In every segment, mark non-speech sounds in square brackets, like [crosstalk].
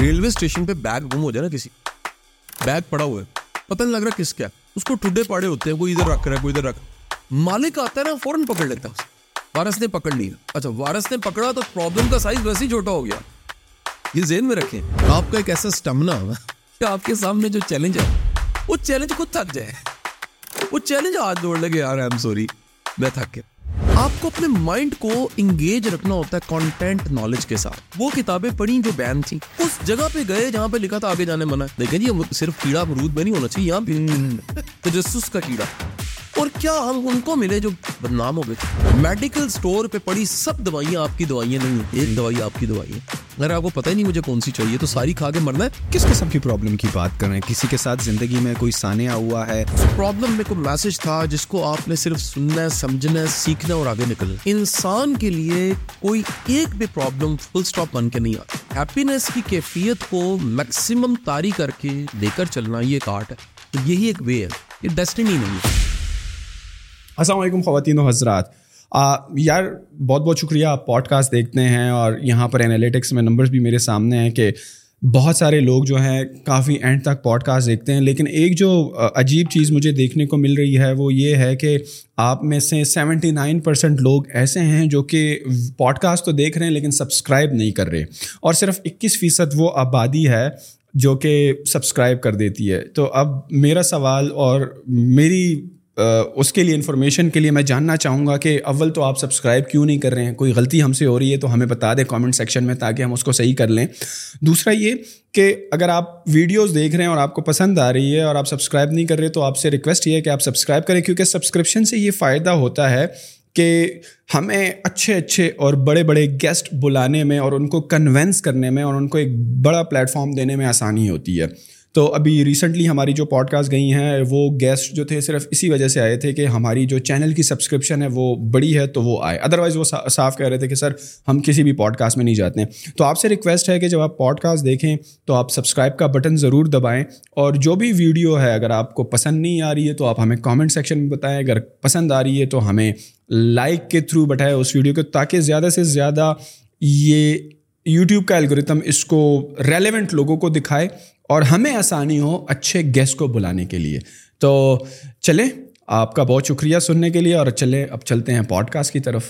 Railway station پہ bag گم ہو جائے نا کسی۔ بیگ پڑا ہوا ہے۔ پتہ نہیں لگ رہا کس کیا اس کو ٹوڈے پڑے ہوتے ہیں کوئی ادھر رکھ رہا ہے کوئی ادھر رکھ۔ مالک آتا ہے نا، فوراً پکڑ لیتا ہے وارس نے پکڑ لیا۔ اچھا وارس نے پکڑا تو پرابلم کا سائز ویسے ہی چھوٹا ہو گیا۔ یہ ذہن میں رکھیں۔ آپ کا ایک ایسا اسٹمنا ہوگا کہ آپ کے سامنے جو چیلنج ہے، وہ چیلنج خود تھک جائے۔ وہ چیلنج آج دوڑ لگے۔ یار ایم سوری میں تھک گیا۔ آپ کو اپنے مائنڈ کو انگیج رکھنا ہوتا ہے کانٹینٹ نالج کے ساتھ۔ وہ کتابیں پڑھی جو بین تھی اس جگہ پہ گئے جہاں پہ لکھا تھا آگے جانے منع۔ دیکھیں جی صرف کیڑا مرود میں نہیں ہونا چاہیے، یہاں تجسس کا کیڑا۔ اور کیا ہم ان کو ملے جو بدنام ہو گئے؟ میڈیکل اسٹور پہ پڑی سب دوائیاں آپ کی دوائیاں نہیں ایک دوائی آپ کی دوائی ہے۔ اگر آپ کو پتہ ہی نہیں مجھے کون سی چاہیے، تو ساری کھا کے مرنا ہے۔ کس قسم کی پرابلم کی بات کر رہے ہیں کسی کے ساتھ زندگی میں کوئی سانیہ ہوا ہے؟ پرابلم میں کوئی میسج تھا جس کو آپ نے صرف سننا ہے، سمجھنا ہے، سیکھنا اور آگے نکلنا انسان کے لیے کوئی ایک بھی پرابلم فل اسٹاپ بن کے نہیں آتا ہیپینس کی کیفیت کو میکسیمم تاری کر کے لے کر چلنا یہ ایک آرٹ ہے۔ تو یہی ایک وے ہے یہ ڈیسٹنی نہیں ہے۔ السلام علیکم خواتین و حضرات۔ یار، بہت بہت شکریہ، آپ پوڈ کاسٹ دیکھتے ہیں اور یہاں پر انالیٹکس میں نمبرز بھی میرے سامنے ہیں کہ بہت سارے لوگ جو ہیں کافی اینڈ تک پوڈ کاسٹ دیکھتے ہیں، لیکن ایک جو عجیب چیز مجھے دیکھنے کو مل رہی ہے وہ یہ ہے کہ آپ میں سے سیونٹی نائن پرسینٹ لوگ ایسے ہیں جو کہ پوڈ کاسٹ تو دیکھ رہے ہیں لیکن سبسکرائب نہیں کر رہے۔ اور صرف اکیس فیصد وہ آبادی ہے جو کہ سبسکرائب کر دیتی ہے۔ تو اب میرا سوال اور میری اس کے لیے انفارمیشن کے لیے میں جاننا چاہوں گا کہ اول تو آپ سبسکرائب کیوں نہیں کر رہے ہیں؟ کوئی غلطی ہم سے ہو رہی ہے تو ہمیں بتا دیں کامنٹ سیکشن میں تاکہ ہم اس کو صحیح کر لیں۔ دوسرا یہ کہ اگر آپ ویڈیوز دیکھ رہے ہیں اور آپ کو پسند آ رہی ہے اور آپ سبسکرائب نہیں کر رہے تو آپ سے ریکویسٹ یہ ہے کہ آپ سبسکرائب کریں کیونکہ سبسکرپشن سے یہ فائدہ ہوتا ہے کہ ہمیں اچھے اچھے اور بڑے بڑے گیسٹ بلانے میں اور ان کو کنوینس کرنے میں اور ان کو ایک بڑا پلیٹفارم دینے میں آسانی ہوتی ہے۔ تو ابھی ریسنٹلی ہماری جو پوڈ کاسٹ گئی ہیں، وہ گیسٹ جو تھے صرف اسی وجہ سے آئے تھے کہ ہماری جو چینل کی سبسکرپشن ہے، وہ بڑی ہے تو وہ آئے۔ ادروائز وہ صاف کہہ رہے تھے کہ سر ہم کسی بھی پوڈ کاسٹ میں نہیں جاتے ہیں۔ تو آپ سے ریکویسٹ ہے کہ جب آپ پوڈ کاسٹ دیکھیں تو آپ سبسکرائب کا بٹن ضرور دبائیں۔ اور جو بھی ویڈیو ہے، اگر آپ کو پسند نہیں آ رہی ہے تو آپ ہمیں کامنٹ سیکشن میں بتائیں۔ اگر پسند آ رہی ہے تو ہمیں لائک کے تھرو بٹھائے اس ویڈیو کو، تاکہ زیادہ سے زیادہ یہ یوٹیوب کا الگوریتم اس کو ریلیونٹ لوگوں کو دکھائے۔ اور ہمیں آسانی ہو اچھے گیسٹ کو بلانے کے لیے۔ تو چلیں، آپ کا بہت شکریہ سننے کے لیے اور چلیں، اب چلتے ہیں پوڈ کاسٹ کی طرف۔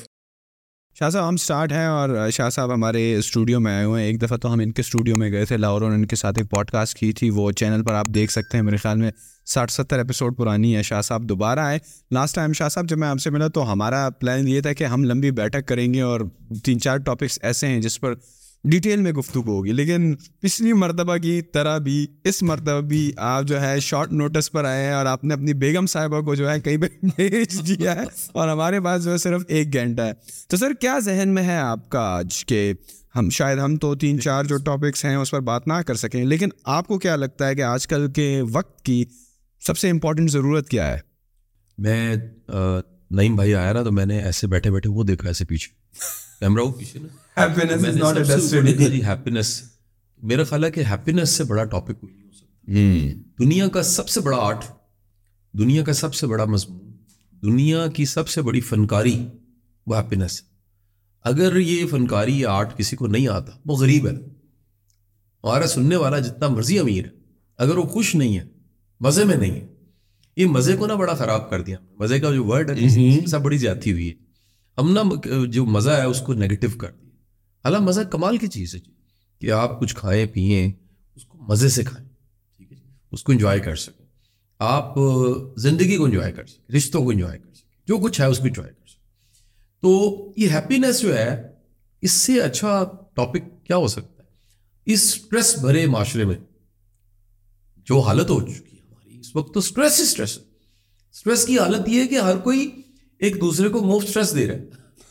شاہ صاحب، ہم اسٹارٹ ہیں اور شاہ صاحب ہمارے اسٹوڈیو میں آئے ہوئے ہیں۔ ایک دفعہ تو ہم ان کے اسٹوڈیو میں گئے تھے لاہور اور ان کے ساتھ ایک پوڈ کاسٹ کی تھی۔ وہ چینل پر آپ دیکھ سکتے ہیں۔ میرے خیال میں ساٹھ ستر ایپیسوڈ پرانی ہے شاہ صاحب دوبارہ آئے۔ لاسٹ ٹائم شاہ صاحب جب میں آپ سے ملا تو ہمارا پلان یہ تھا کہ ہم لمبی بیٹھک کریں گے اور تین چار ٹاپکس ایسے ہیں جس پر ڈیٹیل میں گفتگو ہوگی لیکن پچھلی مرتبہ کی طرح بھی اس مرتبہ بھی آپ جو ہے شارٹ نوٹس پر آئے ہیں اور آپ نے اپنی بیگم صاحبہ کو جو ہے کہیں پہ [laughs] بھیج دیا ہے اور ہمارے پاس جو ہے صرف ایک گھنٹہ ہے۔ تو سر کیا ذہن میں ہے آپ کا آج کہ ہم شاید ہم تو تین چار جو ٹاپکس ہیں اس پر بات نہ کر سکیں لیکن آپ کو کیا لگتا ہے کہ آج کل کے وقت کی سب سے امپورٹنٹ ضرورت کیا ہے؟ میں نعیم بھائی آیا نا تو میں نے ایسے بیٹھے بیٹھے وہ دیکھا ایسے پیچھے۔ [laughs] کیمرہ پیچھے نا۔ میرا خیال ہے کہ ہیپینس سے بڑا ٹاپک کوئی نہیں ہو سکتا. دنیا کا سب سے بڑا آرٹ دنیا کا سب سے بڑا مضمون دنیا کی سب سے بڑی فنکاری وہ ہیپینس ہے اگر یہ فنکاری یا آرٹ کسی کو نہیں آتا وہ غریب ہے۔ ہمارا سننے والا جتنا مرضی امیر ہے اگر وہ خوش نہیں ہے مزے میں نہیں ہے۔ یہ مزے کو نا بڑا خراب کر دیا۔ مزے کا جو ورڈ ہے سب بڑی زیادتی ہوئی ہے۔ ہم نا جو مزہ ہے اس کو نگیٹو کر دیا۔ حالانکہ مزہ کمال کی چیز ہے جی کہ آپ کچھ کھائیں، پئیں، اس کو مزے سے کھائیں، ٹھیک ہے جی اس کو انجوائے کر سکیں۔ آپ زندگی کو انجوائے کر سکیں، رشتوں کو انجوائے کر سکیں، جو کچھ ہے اس کو انجوائے کر سکیں۔ تو یہ ہیپینیس جو ہے، اس سے اچھا ٹاپک کیا ہو سکتا ہے؟ اس اسٹریس بھرے معاشرے میں جو حالت ہو چکی ہے ہماری، اس وقت تو اسٹریس ہی اسٹریس ہے۔ اسٹریس کی حالت یہ ہے کہ ہر کوئی ایک دوسرے کو مفت اسٹریس دے رہا ہے۔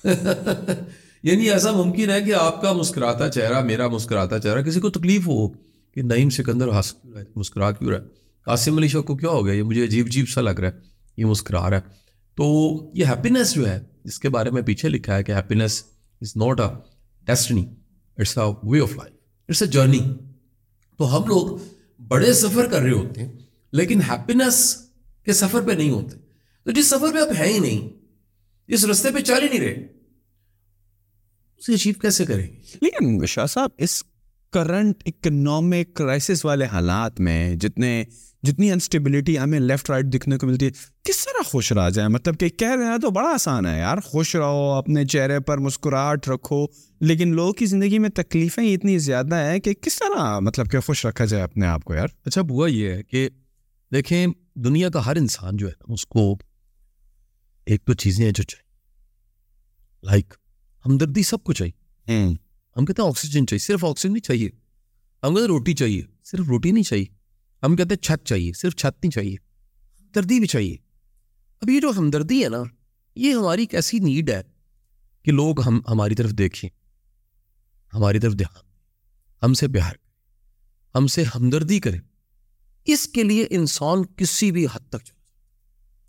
[laughs] یعنی ایسا ممکن ہے کہ آپ کا مسکراتا چہرہ، میرا مسکراتا چہرہ کسی کو تکلیف ہو کہ نعیم سکندر ہنس کیوں رہا ہے، مسکرا کیوں رہا ہے؟ قاسم علی شوق کو کیا ہو گیا؟ یہ مجھے عجیب عجیب سا لگ رہا ہے، یہ مسکرا رہا ہے۔ تو یہ ہیپینیس جو ہے جس کے بارے میں پیچھے لکھا ہے کہ happiness is not a destiny it's a way of life it's a journey تو ہم لوگ بڑے سفر کر رہے ہوتے ہیں، لیکن ہیپینیس کے سفر پہ نہیں ہوتے۔ تو جس سفر پہ آپ ہیں ہی نہیں، اس رستے پہ چل ہی نہیں رہے۔ اسے اچیو کیسے کریں لیکن شاہ صاحب اس کرنٹ اکنامک کرائسس والے حالات میں جتنے جتنی انسٹیبلٹی ہمیں لیفٹ رائٹ دکھنے کو ملتی ہے کس طرح خوش رہ جائیں مطلب کہ کہہ رہے ہیں تو بڑا آسان ہے یار خوش رہو اپنے چہرے پر مسکراہٹ رکھو لیکن لوگوں کی زندگی میں تکلیفیں اتنی زیادہ ہیں کہ کس طرح مطلب کہ خوش رکھا جائے اپنے آپ کو یار؟ اچھا بوا یہ ہے کہ دیکھیں دنیا کا ہر انسان جو ہے نا اس کو ایک تو چیزیں ہیں جو چاہیے۔ لائک ہمدردی سب کو چاہیے۔ ہم کہتے ہیں آکسیجن چاہیے صرف آکسیجن نہیں چاہیے۔ ہم کہتے ہیں روٹی چاہیے صرف روٹی نہیں چاہیے۔ ہم کہتے ہیں چھت چاہیے صرف چھت نہیں چاہیے۔ ہمدردی بھی چاہیے۔ اب یہ جو ہمدردی ہے نا یہ ہماری ایک ایسی نیڈ ہے کہ لوگ ہم ہماری طرف دیکھیں۔ ہماری طرف دھیان ہم سے پیار کریں۔ ہم سے ہمدردی کریں۔ اس کے لیے انسان کسی بھی حد تک چلا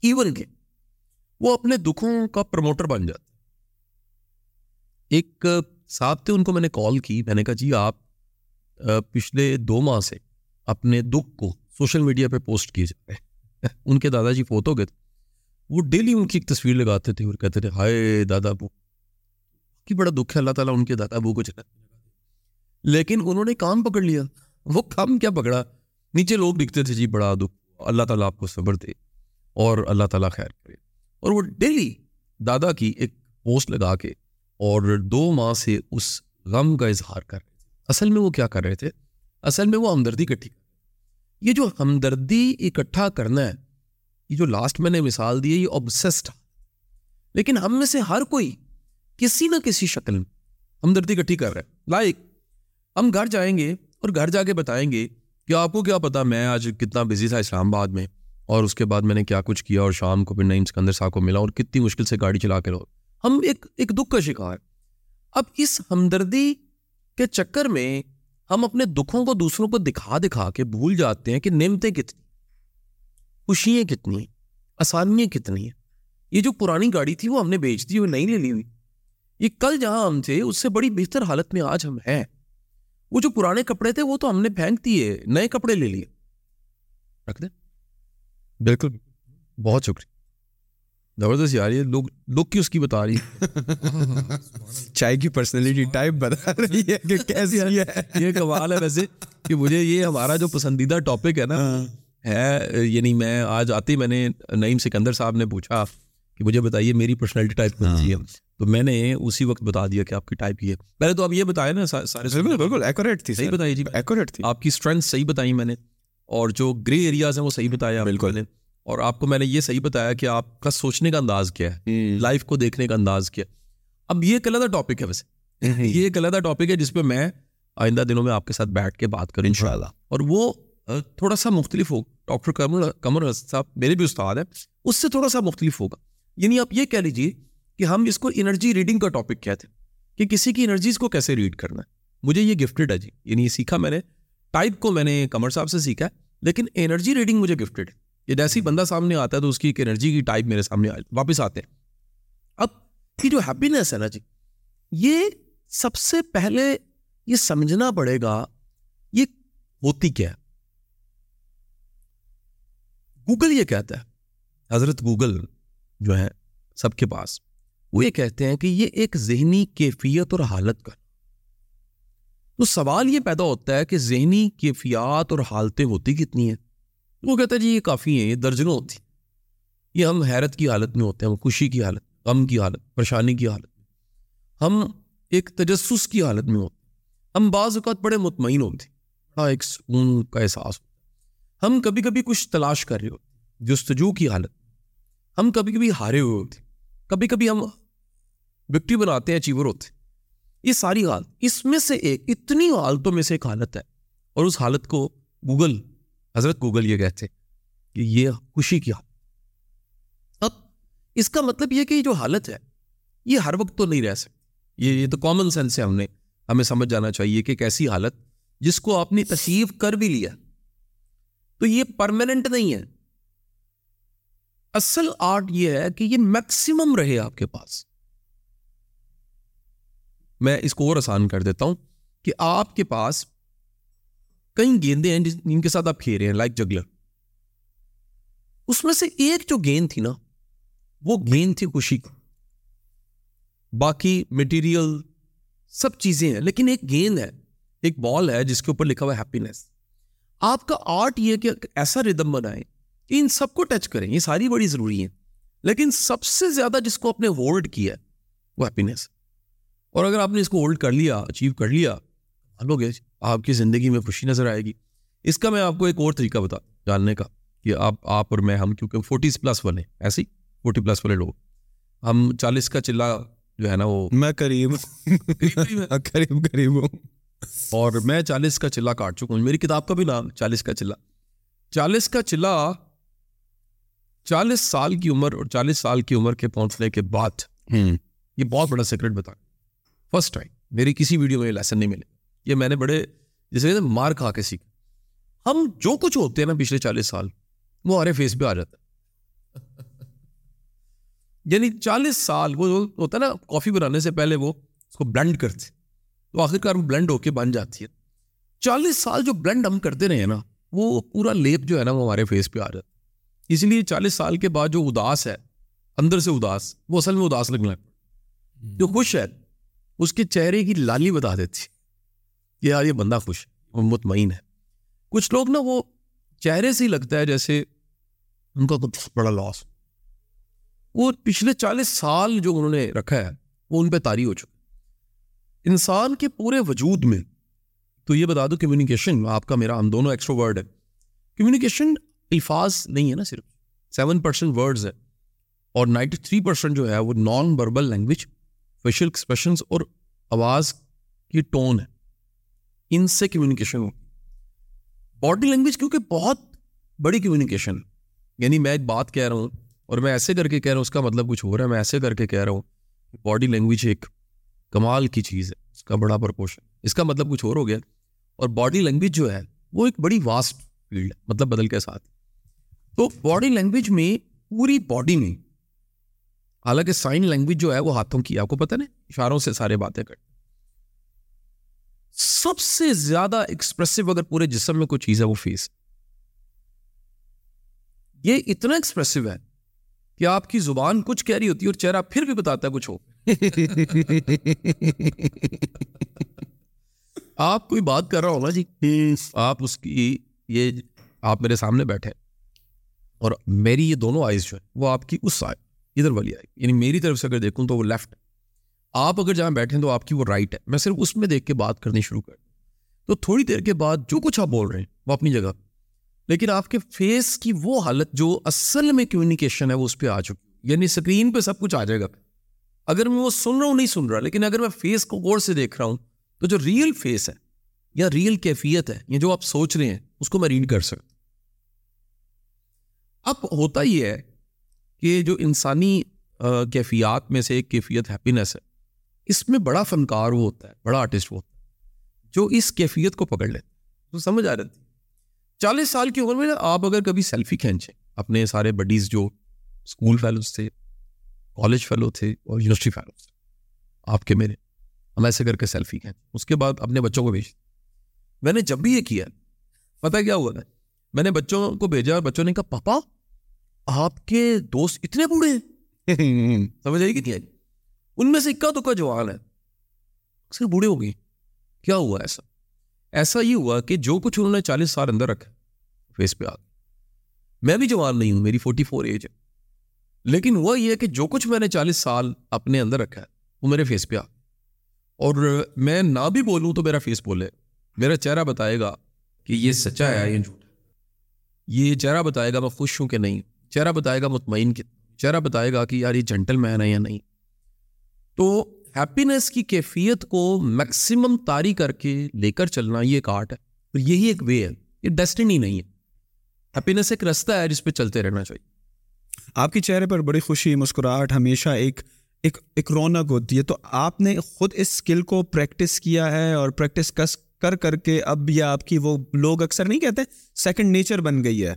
ایون کہ وہ اپنے دکھوں کا پروموٹر بن جاتا ایک صاحب تھے، ان کو میں نے کال کی، میں نے کہا جی آپ پچھلے دو ماہ سے اپنے دکھ کو سوشل میڈیا پہ پوسٹ کیے جا رہے ہیں۔ [laughs] ان کے دادا جی فوت گئے تھے۔ وہ ڈیلی ان کی ایک تصویر لگاتے تھے اور کہتے تھے، ہائے دادا ابو کی بڑا دکھ ہے، اللہ تعالیٰ ان کے دادا ابو کو چلا لیکن انہوں نے کام پکڑ لیا۔ وہ کام کیا پکڑا؟ نیچے لوگ لکھتے تھے جی بڑا دکھ، اللہ تعالیٰ آپ کو صبر دے اور اللہ تعالیٰ خیر کرے۔ اور وہ ڈیلی دادا کی ایک پوسٹ لگا کے اور دو ماہ سے اس غم کا اظہار کر رہے تھے۔ اصل میں وہ کیا کر رہے تھے؟ اصل میں وہ ہمدردی اکٹھی کر یہ جو ہمدردی اکٹھا کرنا ہے، یہ جو لاسٹ میں نے مثال دی ہے، یہ اوبسسڈ لیکن ہم میں سے ہر کوئی کسی نہ کسی شکل میں ہمدردی اکٹھی کر رہے ہیں لائک ہم گھر جائیں گے اور گھر جا کے بتائیں گے کہ آپ کو کیا پتا میں آج کتنا بزی تھا اسلام آباد میں اور اس کے بعد میں نے کیا کچھ کیا اور شام کو پھر نئی سکندر صاحب کو ملا اور کتنی مشکل سے گاڑی چلا کے رہو ہم ایک ایک دکھ کا شکار۔ اب اس ہمدردی کے چکر میں ہم اپنے دکھوں کو دوسروں کو دکھا دکھا کے بھول جاتے ہیں کہ نعمتیں کتنی خوشیاں کتنی ہیں۔ آسانیاں کتنی ہیں۔ یہ جو پرانی گاڑی تھی وہ ہم نے بیچ دی، وہ نہیں لے لی ہوئی۔ یہ کل جہاں ہم تھے، اس سے بڑی بہتر حالت میں آج ہم ہیں۔ وہ جو پرانے کپڑے تھے، وہ تو ہم نے پھینک دیے، نئے کپڑے لے لیے۔ رکھ دیں۔ بالکل۔ بہت شکریہ۔ زبردست یار یہ لوگ لوگ کی اس کی بتا رہی؟ چائے کی پرسنالٹی ٹائپ بتا رہی ہے کہ کیسی ہے۔ یہ کمال ہے ویسے کہ مجھے یہ ہمارا جو پسندیدہ ٹاپک ہے نا ہاں۔ ہے یعنی میں آج آتے میں نے نعیم سکندر صاحب نے پوچھا کہ مجھے بتائیے میری پرسنالٹی ٹائپ کون سی ہے۔ تو میں نے اسی وقت بتا دیا کہ آپ کی ٹائپ یہ پہلے تو آپ یہ بتایا نا سارے بالکل ایکوریٹ تھی صحیح بتائی جی۔ ایکوریٹ تھی۔ آپ کی اسٹرینتھ صحیح بتائی میں نے اور جو گرے ایریاز ہیں وہ صحیح بتایا بالکل۔ اور آپ کو میں نے یہ صحیح بتایا کہ آپ کا سوچنے کا انداز کیا ہے لائف کو دیکھنے کا انداز کیا۔ اب یہ ایک علیحدہ ٹاپک ہے ویسے۔ یہ ایک علیحدہ ٹاپک ہے جس پہ میں آئندہ دنوں میں آپ کے ساتھ بیٹھ کے بات کروں ان اور وہ تھوڑا سا مختلف ہو۔ ڈاکٹر کمر کمر صاحب میرے بھی استاد ہیں۔ اس سے تھوڑا سا مختلف ہوگا۔ یعنی آپ یہ کہہ لیجیے کہ ہم اس کو انرجی ریڈنگ کا ٹاپک کہتے ہیں کہ کسی کی انرجیز کو کیسے ریڈ کرنا ہے۔ مجھے یہ گفٹیڈ ہے جی۔ یعنی یہ سیکھا میں نے ٹائپ کو میں نے کمر صاحب سے سیکھا ہے لیکن انرجی ریڈنگ مجھے گفٹیڈ ہے۔ یہ جیسے ہی بندہ سامنے آتا ہے تو اس کی ایک انرجی کی ٹائپ میرے سامنے واپس آتے ہیں۔ اب یہ جو ہیپینیس ہے نا جی یہ سب سے پہلے یہ سمجھنا پڑے گا، یہ ہوتی کیا ہے؟ گوگل یہ کہتا ہے۔ حضرت گوگل جو ہے سب کے پاس، وہ یہ کہتے ہیں کہ یہ ایک ذہنی کیفیت اور حالت کا۔ تو سوال یہ پیدا ہوتا ہے کہ ذہنی کیفیات اور حالتیں ہوتی کتنی ہیں؟ وہ کہتا ہے جی یہ کافی ہیں، یہ درجنوں ہوتی یہ ہم حیرت کی حالت میں ہوتے ہیں، ہم خوشی کی حالت، غم کی حالت، پریشانی کی حالت میں۔ ہم ایک تجسس کی حالت میں ہوتے ہیں۔ ہم بعض اوقات بڑے مطمئن ہوتے ہیں۔ بڑا ایک سکون کا احساس ہوتا ہم کبھی کبھی کچھ تلاش کر رہے ہوتے جستجو کی حالت ہم کبھی کبھی ہارے ہوئے ہوتے کبھی کبھی ہم وکٹری بناتے ہیں اچیور ہوتے یہ ساری حالت، اس میں سے ایک، اتنی حالتوں میں سے ایک حالت ہے۔ اور اس حالت کو گوگل حضرت گوگل یہ کہتے کہ یہ خوشی کی حالت اب اس کا مطلب یہ کہ یہ جو حالت ہے، یہ ہر وقت تو نہیں رہ سکتی۔ یہ یہ تو کامن سینس ہے، ہم نے، ہمیں سمجھ جانا چاہیے کہ ایک ایسی حالت جس کو آپ نے تصیف کر بھی لیا۔ تو یہ پرماننٹ نہیں ہے۔ اصل آرٹ یہ ہے کہ یہ میکسیمم رہے آپ کے پاس۔ میں اس کو اور آسان کر دیتا ہوں کہ آپ کے پاس کئی گیندے ہیں جن کے ساتھ آپ کھیل رہے ہیں لائک جگلر اس میں سے ایک جو گیند تھی نا، وہ گیند تھی خوشی کی۔ باقی مٹیریل سب چیزیں ہیں، لیکن ایک گیند ہے، ایک بال ہے جس کے اوپر لکھا ہوا ہے ہیپینس آپ کا آرٹ یہ کہ ایسا ردم بنائے کہ ان سب کو ٹچ کریں، یہ ساری بڑی ضروری ہیں۔ لیکن سب سے زیادہ جس کو آپ نے ہولڈ کیا ہے، وہ ہیپینس اور اگر آپ نے اس کو ہولڈ کر لیا اچیو کر لیا مانو گے آپ کی زندگی میں خوشی نظر آئے گی۔ اس کا میں آپ کو ایک اور طریقہ بتا جاننے کا کہ آپ آپ اور میں ہم کیونکہ فورٹیز پلس والے ایسے ہی فورٹی پلس والے لوگ۔ ہم چالیس کا چلا جو ہے نا وہ۔ میں قریب۔ [laughs] قریب قریب ہوں۔ اور میں چالیس کا چلا کاٹ چکا ہوں۔ میری کتاب کا بھی نام چالیس کا چلا۔ چالیس کا چلا چالیس سال کی عمر اور چالیس سال کی عمر کے پہنچنے کے بعد۔ یہ بہت بڑا سیکرٹ بتا۔ فرسٹ ٹائم میری کسی ویڈیو میں یہ لیسن نہیں ملے۔ یہ میں نے بڑے جیسے کہتے ہیں مار کھا کے سیکھا ہم جو کچھ ہوتے ہیں نا پچھلے چالیس سال، وہ ہمارے فیس پہ آ جاتا ہے۔ یعنی چالیس سال، وہ ہوتا ہے نا کافی بنانے سے پہلے وہ اس کو بلینڈ کرتے۔ تو آخر کار بلینڈ ہو کے بن جاتی ہے۔ چالیس سال جو بلینڈ ہم کرتے رہے ہیں نا، وہ پورا لیپ جو ہے نا، وہ ہمارے فیس پہ آ جاتا ہے۔ اسی لیے چالیس سال کے بعد جو اداس ہے، اندر سے اداس، وہ اصل میں اداس لگنا ہے۔ جو خوش ہے، اس کے چہرے کی لالی بتا دیتی کہ یار یہ بندہ خوش مطمئن ہے۔ کچھ لوگ نا وہ چہرے سے ہی لگتا ہے جیسے ان کا کچھ بڑا لاس وہ پچھلے چالیس سال جو انہوں نے رکھا ہے، وہ ان پہ تاری ہو چکا۔ انسان کے پورے وجود میں، تو یہ بتا دو کمیونیکیشن آپ کا میرا ہم دونوں ایکسٹرو ورڈ ہے کمیونیکیشن الفاظ نہیں ہے نا صرف۔ سیون پرسینٹ ورڈز ہے۔ اور نائنٹی تھری پرسینٹ جو ہے، وہ non verbal language facial expressions اور آواز کی ٹون ہے۔ ان سے کمیونیکیشن ہو۔ باڈی لینگویج کیونکہ بہت بڑی کمیونیکیشن یعنی میں ایک بات کہہ رہا ہوں اور میں ایسے کر کے کہہ رہا ہوں، اس کا مطلب کچھ ہو رہا ہے، میں ایسے کر کے کہہ رہا ہوں باڈی لینگویج ایک کمال کی چیز ہے، اس کا بڑا پرپوشن اس کا مطلب کچھ اور ہو گیا۔ اور باڈی لینگویج جو ہے، وہ ایک بڑی واسٹ فیلڈ ہے مطلب بدل کے ساتھ۔ تو باڈی لینگویج میں پوری باڈی میں، حالانکہ سائن لینگویج جو ہے، وہ ہاتھوں کی آپ کو پتہ نا اشاروں سے سارے باتیں کر سب سے زیادہ ایکسپریسو اگر پورے جسم میں کوئی چیز ہے وہ فیس یہ اتنا ایکسپریسو ہے کہ آپ کی زبان کچھ کہہ رہی ہوتی ہے اور چہرہ پھر بھی بتاتا ہے کچھ ہو [laughs] آپ کوئی بات کر رہا ہو نا جی آپ اس کی یہ آپ میرے سامنے بیٹھے اور میری یہ دونوں آئیز جو ہے وہ آپ کی اس آئے ادھر والی آئی یعنی میری طرف سے اگر دیکھوں تو وہ لیفٹ ہے آپ اگر جہاں بیٹھے ہیں تو آپ کی وہ رائٹ ہے۔ میں صرف اس میں دیکھ کے بات کرنی شروع کر تو تھوڑی دیر کے بعد جو کچھ آپ بول رہے ہیں وہ اپنی جگہ۔ لیکن آپ کے فیس کی وہ حالت جو اصل میں کمیونیکیشن ہے وہ اس پہ آ چکی۔ یعنی اسکرین پہ سب کچھ آ جائے گا۔ اگر میں وہ سن رہا ہوں، نہیں سن رہا، لیکن اگر میں فیس کو غور سے دیکھ رہا ہوں، تو جو ریئل فیس ہے یا ریئل کیفیت ہے یا جو آپ سوچ رہے ہیں، اس کو میں ریڈ کر سکتا اب ہوتا یہ ہے کہ جو انسانی کیفیات میں سے ایک کیفیت ہیپینس ہے اس میں بڑا فنکار وہ ہوتا ہے، بڑا آرٹسٹ وہ ہوتا ہے، جو اس کیفیت کو پکڑ لیتے تو سمجھ آ رہی چالیس سال کی عمر میں آپ اگر کبھی سیلفی کھینچیں، اپنے سارے بڈیز جو اسکول فیلوز تھے کالج فیلو تھے اور یونیورسٹی فیلو تھے، آپ کے میرے، ہم ایسے کر کے سیلفی کھینچ اس کے بعد اپنے بچوں کو بھیج میں نے جب بھی یہ کیا پتا کیا ہوا تھا؟ میں نے بچوں کو بھیجا اور بچوں نے کہا، پاپا، آپ کے دوست اتنے بوڑھے ہیں۔ [laughs] سمجھ آئی کہ نہیں آئی؟ ان میں سے اکا دکا جوان ہے۔ صرف بوڑھے ہو گئے۔ کیا ہوا ایسا؟ ایسا یہ ہوا کہ جو کچھ انہوں نے چالیس سال اندر رکھا فیس پہ آ میں بھی جوان نہیں ہوں، میری فورٹی فور ایج ہے۔ لیکن وہ یہ کہ جو کچھ میں نے چالیس سال اپنے اندر رکھا ہے، وہ میرے فیس پہ آ اور میں نہ بھی بولوں تو میرا فیس بولے۔ میرا چہرہ بتائے گا کہ یہ سچا ہے یہ جھوٹ ہے یہ چہرہ بتائے گا میں خوش ہوں کہ نہیں چہرہ بتائے گا مطمئن کہ چہرہ بتائے گا کہ یار یہ جنٹل مین ہے یا نہیں۔ تو ہیپینس کی کیفیت کو میکسیمم تاری کر کے لے کر چلنا یہ ایک آرٹ ہے۔ اور یہی ایک وے ہے۔ یہ ڈیسٹنی نہیں ہے۔ ہیپینس ایک رستہ ہے جس پہ چلتے رہنا چاہیے۔ آپ کے چہرے پر بڑی خوشی، مسکراہٹ ہمیشہ ایک ایک ایک رونق ہوتی ہے۔ تو آپ نے خود اس اسکل کو پریکٹس کیا ہے اور پریکٹس کس، کر کر کے اب یہ آپ کی وہ لوگ اکثر نہیں کہتے سیکنڈ نیچر بن گئی ہے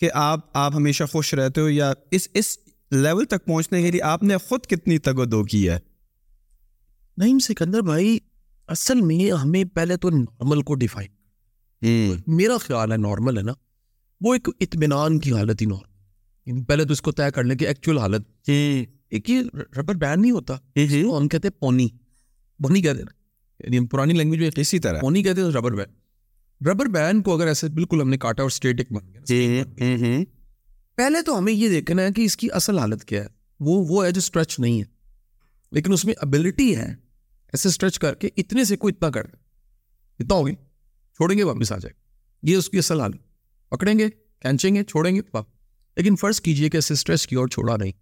کہ آپ آپ ہمیشہ خوش رہتے ہو یا اس اس لیول تک پہنچنے کے لیے آپ نے خود کتنی تگ و دو کی ہے۔ نہیں سکندر بھائی اصل میں ہمیں پہلے تو نارمل کو ڈیفائن میرا خیال ہے نارمل ہے نا وہ ایک اطمینان کی حالت ہی نارمل یعنی پہلے تو اس کو طے کر لیں کہ ایکچوئل حالت۔ ایک یہ ربر بینڈ نہیں ہوتا۔ ہم کہتے ہیں پونی۔ بونی کہتے نا یعنی پرانی لینگویج میں اسی طرح۔ نہیں کہتے ربر بینڈ ربر بینڈ کو اگر ایسے بالکل ہم نے کاٹا اور اسٹیٹک بن گیا پہلے تو ہمیں یہ دیکھنا ہے کہ اس کی اصل حالت کیا ہے۔ وہ وہ ہے جو اسٹریچ نہیں ہے۔ لیکن اس میں ابلٹی ہے۔ ایسے اسٹریچ کر کے اتنے سے کوئی اتنا کر دے اتنا ہوگی چھوڑیں گے واپس آ جائے۔ گا یہ اس کی اصل حالت۔ پکڑیں گے کھینچیں گے چھوڑیں گے واپس۔ لیکن فرض کیجیے کہ ایسے اسٹریچ کی اور چھوڑا نہیں۔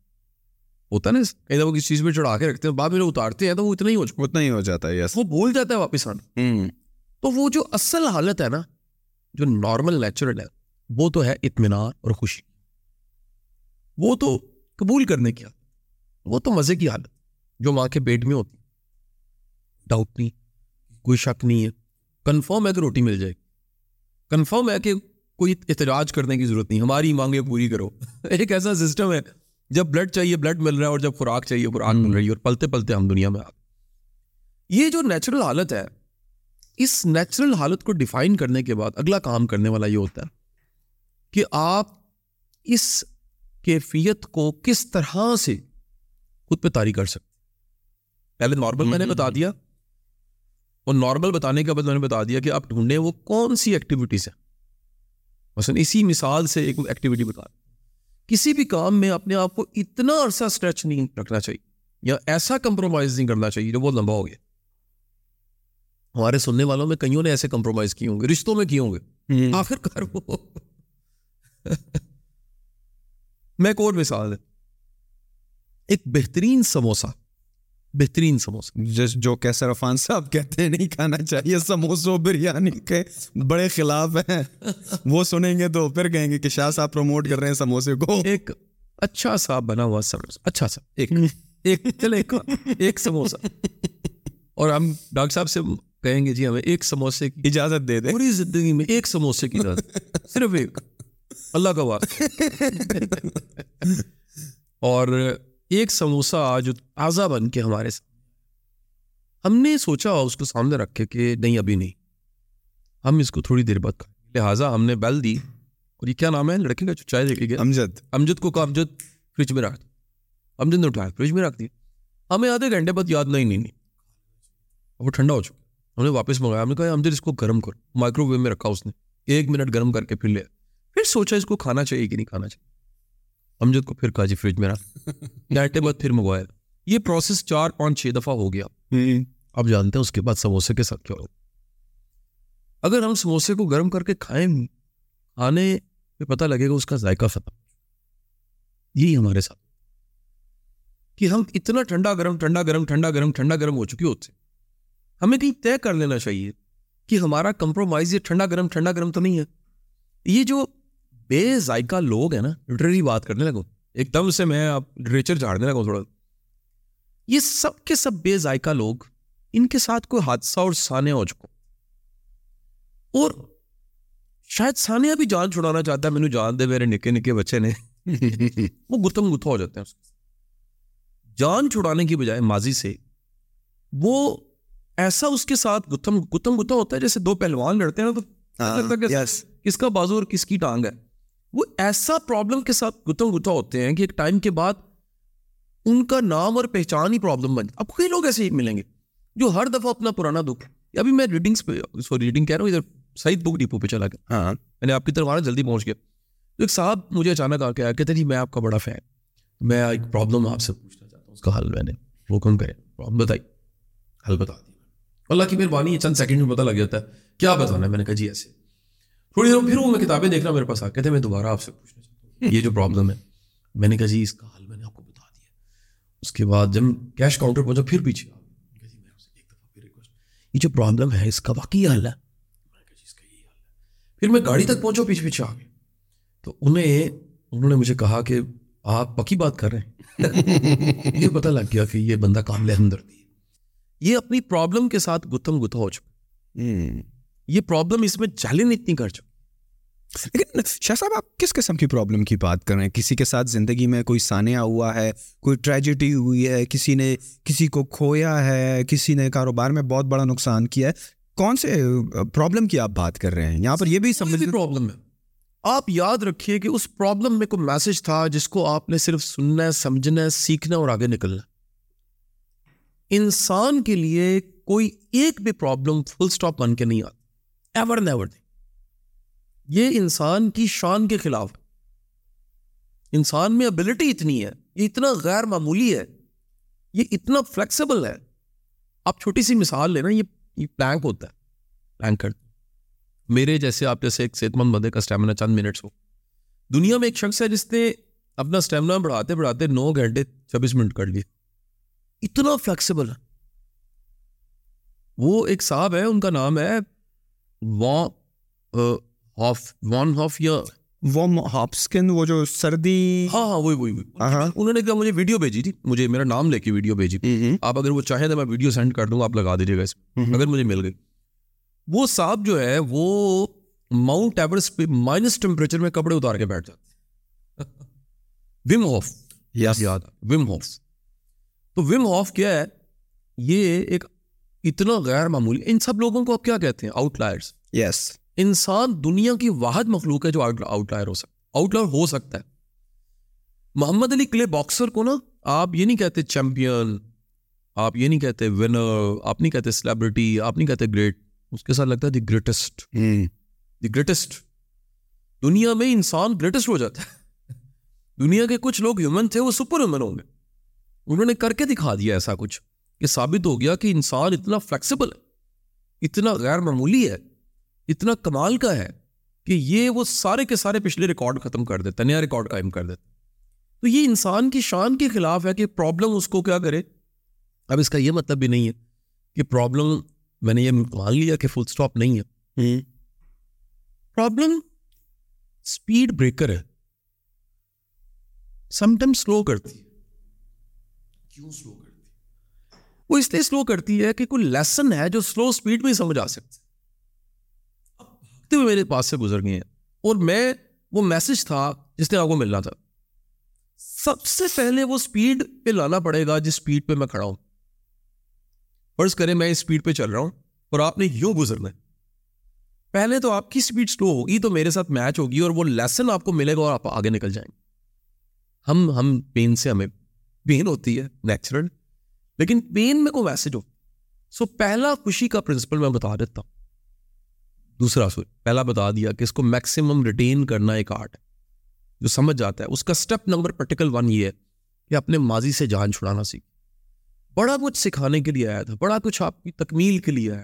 ہوتا نا کئی دفعہ کسی چیز پہ چڑھا کے رکھتے ہیں بعد میں اتارتے ہیں تو وہ اتنا ہی ہو چکا اتنا ہی ہو جاتا ہے وہ بھول جاتا ہے واپس آنا۔ تو وہ جو اصل حالت ہے نا جو نارمل نیچرل ہے وہ تو ہے اطمینان اور خوشی۔ وہ تو قبول کرنے کی حالت۔ وہ تو مزے کی حالت جو ماں کے پیٹ میں ہوتی۔ ڈاؤٹ نہیں کوئی شک نہیں ہے کنفرم ہے کہ روٹی مل جائے گی کنفرم ہے کہ کوئی احتجاج کرنے کی ضرورت نہیں ہماری مانگیں پوری کرو ایک ایسا سسٹم ہے جب بلڈ چاہیے بلڈ مل رہا ہے اور جب خوراک چاہیے خوراک مل رہی ہے اور پلتے پلتے ہم دنیا میں آ یہ جو نیچرل حالت ہے اس نیچرل حالت کو ڈیفائن کرنے کے بعد اگلا کام کرنے والا یہ ہوتا ہے کہ آپ اس کیفیت کو کس طرح سے خود پہ تاری کر سکتے پہلے نارمل میں نے بتا دیا اور نارمل بتانے کے بعد میں نے بتا دیا کہ آپ ڈھونڈیں وہ کون سی ایکٹیویٹیز ہیں۔ مثلاً اسی مثال سے ایک ایکٹیویٹی بتا کسی بھی کام میں اپنے آپ کو اتنا عرصہ اسٹریچ نہیں رکھنا چاہیے یا ایسا کمپرومائز نہیں کرنا چاہیے جو بہت لمبا ہو گیا۔ ہمارے سننے والوں میں کئیوں نے ایسے کمپرومائز کیے ہوں گے؟ رشتوں میں کیے ہوں گے؟ آخر کار وہ۔ میں ایک اور مثال ہے ایک بہترین سموسا۔ بہترین سموسا جو کیسر عفان صاحب کہتے ہیں نہیں کھانا چاہیے سموسو بریانی کے بڑے خلاف ہیں۔ وہ سنیں گے تو پھر کہیں گے کہ شاہ صاحب پروموٹ کر رہے ہیں سموسے کو۔ ایک اچھا سا بنا ہوا سموسا اچھا سا۔ ایک۔ ایک چلے ایک سموسا اور ہم ڈاکٹر صاحب سے کہیں گے جی ہمیں ایک سموسے کی اجازت دے دیں۔ پوری زندگی میں ایک سموسے کی اجازت۔ صرف ایک۔ اللہ کا واسطہ [laughs] اور ایک سموسا جو تازہ بن کے ہمارے سامنے ہم نے سوچا اس کو سامنے رکھے کہ نہیں ابھی نہیں۔ ہم اس کو تھوڑی دیر بعد کھائیں۔ لہٰذا ہم نے بیل دی۔ اور یہ کیا نام ہے؟ لڑکے کا جو چائے لے کے گیا امجد۔ امجد کو کہا امجد فریج میں رکھ دیا امجد نے اٹھایا فریج میں رکھ دیا ہمیں آدھے گھنٹے بعد یاد نہیں نہیں نہیں۔ وہ ٹھنڈا ہو چکا۔ ہم نے واپس منگایا۔ ہم نے کہا امجد اس کو گرم کرو۔ مائکرو ویو میں رکھا اس نے۔ ایک منٹ گرم کر کے پھر لیا پھر سوچا اس کو کھانا چاہیے کہ نہیں کھانا چاہیے۔ امجد کو پھر کہا جی فریج میں رکھ۔ [laughs] گھنٹے بعد پھر منگوایا۔ یہ پروسیس چار پانچ چھ دفعہ ہو گیا۔ اب جانتے ہیں اس کے بعد سموسے کے ساتھ کیا ہو۔ اگر ہم سموسے کو گرم کر کے کھائیں کھانے پہ پتہ لگے گا اس کا ذائقہ ختم۔ یہی ہمارے ساتھ۔ کہ ہم اتنا ٹھنڈا گرم ٹھنڈا گرم ٹھنڈا گرم ٹھنڈا گرم ہو چکے ہوتے ہمیں کہیں طے کر لینا چاہیے کہ ہمارا کمپرومائز یہ ٹھنڈا گرم ٹھنڈا گرم تو نہیں ہے۔ یہ جو بے ذائقہ لوگ ہیں نا لٹریری بات کرنے لگو۔ ایک دم سے میں اب لٹریچر جھاڑنے لگا تھوڑا۔ یہ سب کے سب بے ذائقہ لوگ ان کے ساتھ کوئی حادثہ اور سانیہ ہو چکا۔ اور شاید سانیہ بھی جان چھڑانا چاہتا ہے مینو جان دے میرے نکے نکے بچے نے۔ [laughs] وہ گتم گتھا ہو جاتے ہیں جان چھڑانے کی بجائے ماضی سے وہ ایسا اس کے ساتھ گتم گتم گتھا ہوتا ہے جیسے دو پہلوان لڑتے ہیں نا تو کس کا بازو اور کس کی ٹانگ ہے۔ وہ ایسا پرابلم کے ساتھ گتم گتھا ہوتے ہیں کہ ایک ٹائم کے بعد ان کا نام اور پہچان ہی پرابلم بن اب کوئی لوگ ایسے ہی ملیں گے جو ہر دفعہ اپنا پرانا دکھ ابھی میں ریڈنگس پہ سوری ریڈنگ کہہ رہا ہوں، ادھر سعید بک ڈپو پہ چلا گیا۔ ہاں میں نے آپ کی طرف آنا، جلدی پہنچ گیا۔ تو ایک صاحب مجھے اچانک آ کے آیا، کہتے جی میں آپ کا بڑا فین میں ایک پرابلم آپ سے پوچھنا چاہتا ہوں، اس کا حل میں نے۔ وہ کون کرے؟ پرابلم بتائی۔ حل بتا دی۔ اللہ کی مہربانی چند سیکنڈ میں پتہ لگ جاتا ہے۔ کیا بتانا ہے؟ میں نے کہا جی ایسے۔ تھوڑی دیر پھر وہ میں کتابیں دیکھنا میرے پاس آ کہتے میں دوبارہ آپ سے پوچھنا چاہتا ہوں۔ یہ جو پرابلم ہے، میں نے کہا جی اس کا حل میں نے آپ کو بتا دیا۔ اس کے بعد جب کیش کاؤنٹر پہنچا، پھر پیچھے جی، یہ جو پرابلم ہے، اس کا واقعی جی، حل ہے۔ پھر میں گاڑی تک پہنچا، پیچھے پیچھے آ گیا۔ تو انہیں، انہوں نے مجھے کہا کہ آپ پکی بات کر رہے ہیں۔ [laughs] یہ پتہ لگ گیا کہ یہ بندہ قابل ہمدردی ہے۔ یہ اپنی پرابلم کے ساتھ گتم گتھا ہو چکا۔ یہ پرابلم اس میں چیلنج اتنی کر چکی لیکن شاہ صاحب آپ کس قسم کی پرابلم کی بات کر رہے ہیں؟ کسی کے ساتھ زندگی میں کوئی سانیہ ہوا ہے؟ کوئی ٹریجڈی ہوئی ہے؟ کسی نے کسی کو کھویا ہے؟ کسی نے کاروبار میں بہت بڑا نقصان کیا ہے؟ کون سے پرابلم کی آپ بات کر رہے ہیں؟ یہاں پر یہ بھی سمجھ پرابلم ہے۔ آپ یاد رکھیے کہ اس پرابلم میں کوئی میسج تھا جس کو آپ نے صرف سننا ہے سمجھنا ہے سیکھنا اور آگے نکلنا انسان کے لیے کوئی ایک بھی پرابلم فل اسٹاپ بن کے نہیں آتی ایور نیور یہ انسان کی شان کے خلاف ہے انسان میں ابلٹی اتنی ہے یہ اتنا غیر معمولی ہے یہ اتنا فلیکسیبل ہے آپ چھوٹی سی مثال لینا یہ یہ پلانک ہوتا ہے پلانک کرتے میرے جیسے آپ جیسے ایک صحت مند بندے کا اسٹیمنا چند منٹس ہو دنیا میں ایک شخص ہے جس نے اپنا اسٹیمنا بڑھاتے بڑھاتے نو گھنٹے چھبیس منٹ کر لیے اتنا فلیکسیبل ہے وہ ایک صاحب ہے ان کا نام ہے وان ہاف یا وارم ہاپسکن وہ جو سردی ہاں ہاں وہی وہی انہوں نے کہا مجھے ویڈیو بھیجی تھی۔ مجھے میرا نام لے کے ویڈیو بھیجی۔ آپ اگر وہ چاہیں تو میں ویڈیو سینڈ کر دوں گا آپ لگا دیجیے گا اس میں اگر مجھے مل گئی۔ وہ صاحب جو ہے وہ ماؤنٹ ایورسٹ پہ مائنس ٹیمپریچر میں کپڑے اتار کے بیٹھ جاتے وم ہوف یاد۔ وم ہوف تو وم ہوف کیا ہے؟ یہ ایک اتنا غیر معمولی ان سب لوگوں کو آپ کیا کہتے ہیں؟ آؤٹ لائرس یس انسان دنیا کی واحد مخلوق ہے جو آؤٹ لائر ہو سکتا آؤٹ لائر ہو سکتا ہے۔ محمد علی کلے باکسر کو نا آپ یہ نہیں کہتے چیمپئن آپ یہ نہیں کہتے ونر آپ نہیں کہتے سیلیبریٹی آپ نہیں کہتے گریٹ اس کے ساتھ لگتا ہے دی گریٹسٹ دی گریٹسٹ دنیا میں انسان گریٹسٹ ہو جاتا ہے۔ دنیا کے کچھ لوگ ہیومن تھے وہ سپر ہیومن ہوں گے۔ انہوں نے کر کے دکھا دیا ایسا کچھ۔ کہ ثابت ہو گیا کہ انسان اتنا فلیکسیبل ہے اتنا غیر معمولی ہے اتنا کمال کا ہے کہ یہ وہ سارے کے سارے پچھلے ریکارڈ ختم کر دیتا نیا ریکارڈ قائم کر دیتا تو یہ انسان کی شان کے خلاف ہے کہ پرابلم اس کو کیا کرے۔ اب اس کا یہ مطلب بھی نہیں ہے کہ پرابلم میں نے یہ مان لیا کہ فل اسٹاپ نہیں ہے۔ پرابلم اسپیڈ بریکر ہے۔ سم ٹائم سلو کرتی ہے۔ کیوں سلو کرتی ہے؟ وہ اس لیے سلو کرتی ہے کہ کوئی لیسن ہے جو سلو اسپیڈ میں ہی سمجھ آ سکتا اب بھاگتے ہوئے میرے پاس سے گزر گئے ہیں اور میں وہ میسج تھا جس نے آپ کو ملنا تھا۔ سب سے پہلے وہ اسپیڈ پہ لانا پڑے گا جس اسپیڈ پہ میں کھڑا ہوں۔ فرض کریں میں اس اسپیڈ پہ چل رہا ہوں اور آپ نے یوں گزرنا ہے۔ پہلے تو آپ کی اسپیڈ سلو ہوگی تو میرے ساتھ میچ ہوگی اور وہ لیسن آپ کو ملے گا اور آپ آگے نکل جائیں گے۔ ہم ہم پین سے ہمیں پین ہوتی ہے نیچرل لیکن پین میں کوئی میسج ہو سو پہلا خوشی کا پرنسپل میں بتا دیتا ہوں۔ دوسرا سو پہلا بتا دیا کہ اس کو میکسیمم ریٹین کرنا ایک آرٹ ہے۔ جو سمجھ جاتا ہے، اس کا اسٹیپ نمبر پرٹیکل ون یہ ہے کہ اپنے ماضی سے جان چھڑانا سیکھ بڑا کچھ سکھانے کے لیے آیا تھا، بڑا کچھ آپ کی تکمیل کے لیے آیا۔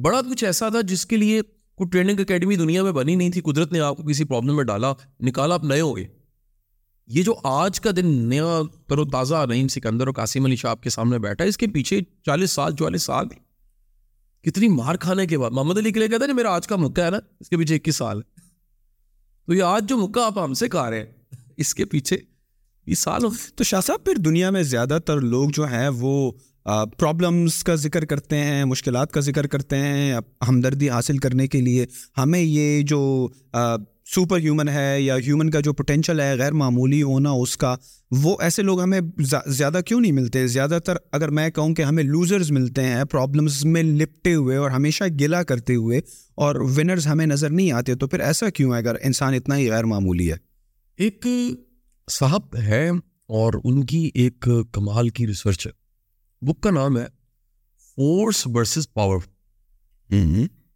بڑا کچھ ایسا تھا جس کے لیے کوئی ٹریننگ اکیڈمی دنیا میں بنی نہیں تھی، قدرت نے آپ کو کسی پرابلم میں ڈالا، نکالا، آپ نئے ہو گئے۔ یہ جو آج کا دن نیا تر و تازہ نعیم سکندر اور قاسم علی شاہ کے سامنے بیٹھا ہے، اس کے پیچھے چالیس سال، چوالیس سال کتنی مار کھانے کے بعد، محمد علی کے لیے کہتا ہے میرا آج کا مکہ ہے نا، اس کے پیچھے اکیس سال۔ ہے تو یہ آج جو مکہ آپ ہم سے کھا رہے ہیں، اس کے پیچھے بیس سال ہو تو شاہ صاحب، پھر دنیا میں زیادہ تر لوگ جو ہیں، وہ پرابلمس کا ذکر کرتے ہیں، مشکلات کا ذکر کرتے ہیں ہمدردی حاصل کرنے کے لیے ہمیں یہ جو سپر ہیومن ہے یا ہیومن کا جو پوٹینشیل ہے غیر معمولی ہونا اس کا وہ ایسے لوگ ہمیں زیادہ کیوں نہیں ملتے؟ زیادہ تر اگر میں کہوں کہ ہمیں لوزرز ملتے ہیں پرابلمس میں لپٹے ہوئے اور ہمیشہ گلا کرتے ہوئے اور ونرز ہمیں نظر نہیں آتے تو پھر ایسا کیوں ہے اگر انسان اتنا ہی غیر معمولی ہے؟ ایک صاحب ہے اور ان کی ایک کمال کی ریسرچ ہے۔ بک کا نام ہے فورس ورسز پاور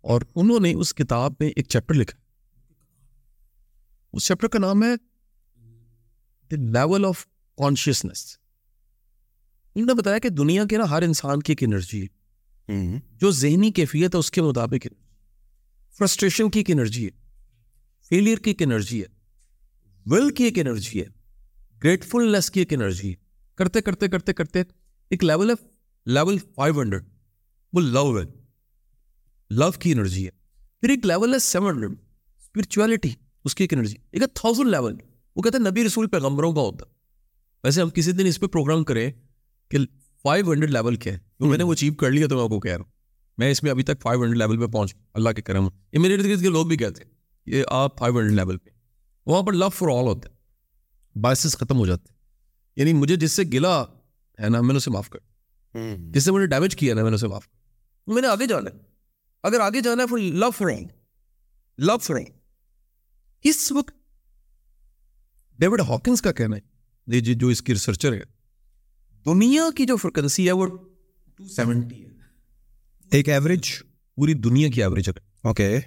اور انہوں نے اس کتاب میں ایک چیپٹر لکھا۔ اس چیپٹر کا نام ہے دا لیول آف کانشیسنیس انہوں نے بتایا کہ دنیا کے نا ہر انسان کی ایک انرجی ہے۔ جو ذہنی کیفیت ہے اس کے مطابق فرسٹریشن کی ایک انرجی ہے۔ فیلئر کی ایک انرجی ہے۔ ول کی ایک انرجی ہے۔ گریٹفلنیس کی ایک انرجی ہے۔ کرتے کرتے کرتے کرتے ایک لیول ہے لیول فائیو ہنڈریڈ وہ لو ہے۔ لو کی انرجی ہے۔ پھر ایک لیول ہے سیون ہنڈریڈ اسپرچویلٹی اس کی ایک انرجی ایک تھاؤزنڈ لیول وہ کہتے ہیں نبی رسول پیغمبروں کا ہوتا ویسے ہم کسی دن اس پہ پروگرام کریں کہ فائیو ہنڈریڈ لیول کیا ہے۔ تو میں نے وہ اچیو کر لیا تو میں آپ کو کہہ رہا ہوں۔ میں اس میں ابھی تک فائیو ہنڈریڈ لیول پہ پہنچ اللہ کے کرم۔ یہ میرے ارد گرد کے لوگ بھی کہتے ہیں یہ آپ فائیو ہنڈریڈ لیول پہ۔ وہاں پر لو فار آل ہوتا ہے۔ بائسز ختم ہو جاتے ہیں۔ یعنی مجھے جس سے گلا ہے نا میں نے اسے معاف کر جس سے مجھے ڈیمیج کیا نا میں نے اسے معاف کر میں نے آگے جانا ہے۔ اگر آگے جانا ہے فور لو فرینگ لو فرینگ اس وقت ڈیوڈ ہاکنس کا کہنا ہے جی جو اس کی ریسرچر ہے دنیا کی جو فریکوینسی ہے وہ ٹو سیونٹی ہے۔ ایک ایوریج پوری دنیا کی ایوریج اگر۔ اوکے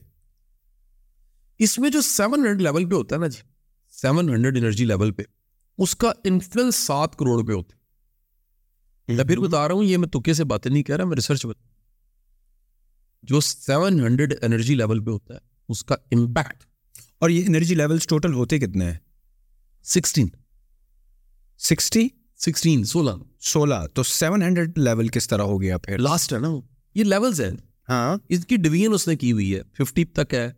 اس میں جو سیون ہنڈریڈ لیول پہ ہوتا ہے نا جی سیون ہنڈریڈ انرجی لیول پہ اس کا انفلوئنس سات کروڑ پہ ہوتا ہے۔ میں پھر بتا رہا ہوں یہ میں تکے سے باتیں نہیں کہہ رہا میں ریسرچ بتا جو سیون ہنڈریڈ انرجی لیول پہ ہوتا ہے اس کا امپیکٹ اور یہ انرجی لیولس ٹوٹل ہوتے کتنے ہیں؟ سکسٹین۔ سکسٹی؟ سکسٹین سولہ۔ سولہ۔ تو سیون ہنڈریڈ لیول کس طرح ہو گیا پھر لاسٹ ہے نا۔ یہ لیولز ہیں۔ ہاں۔ اس کی ڈویژن اس نے کی ہوئی ہے۔ ففٹی تک ہے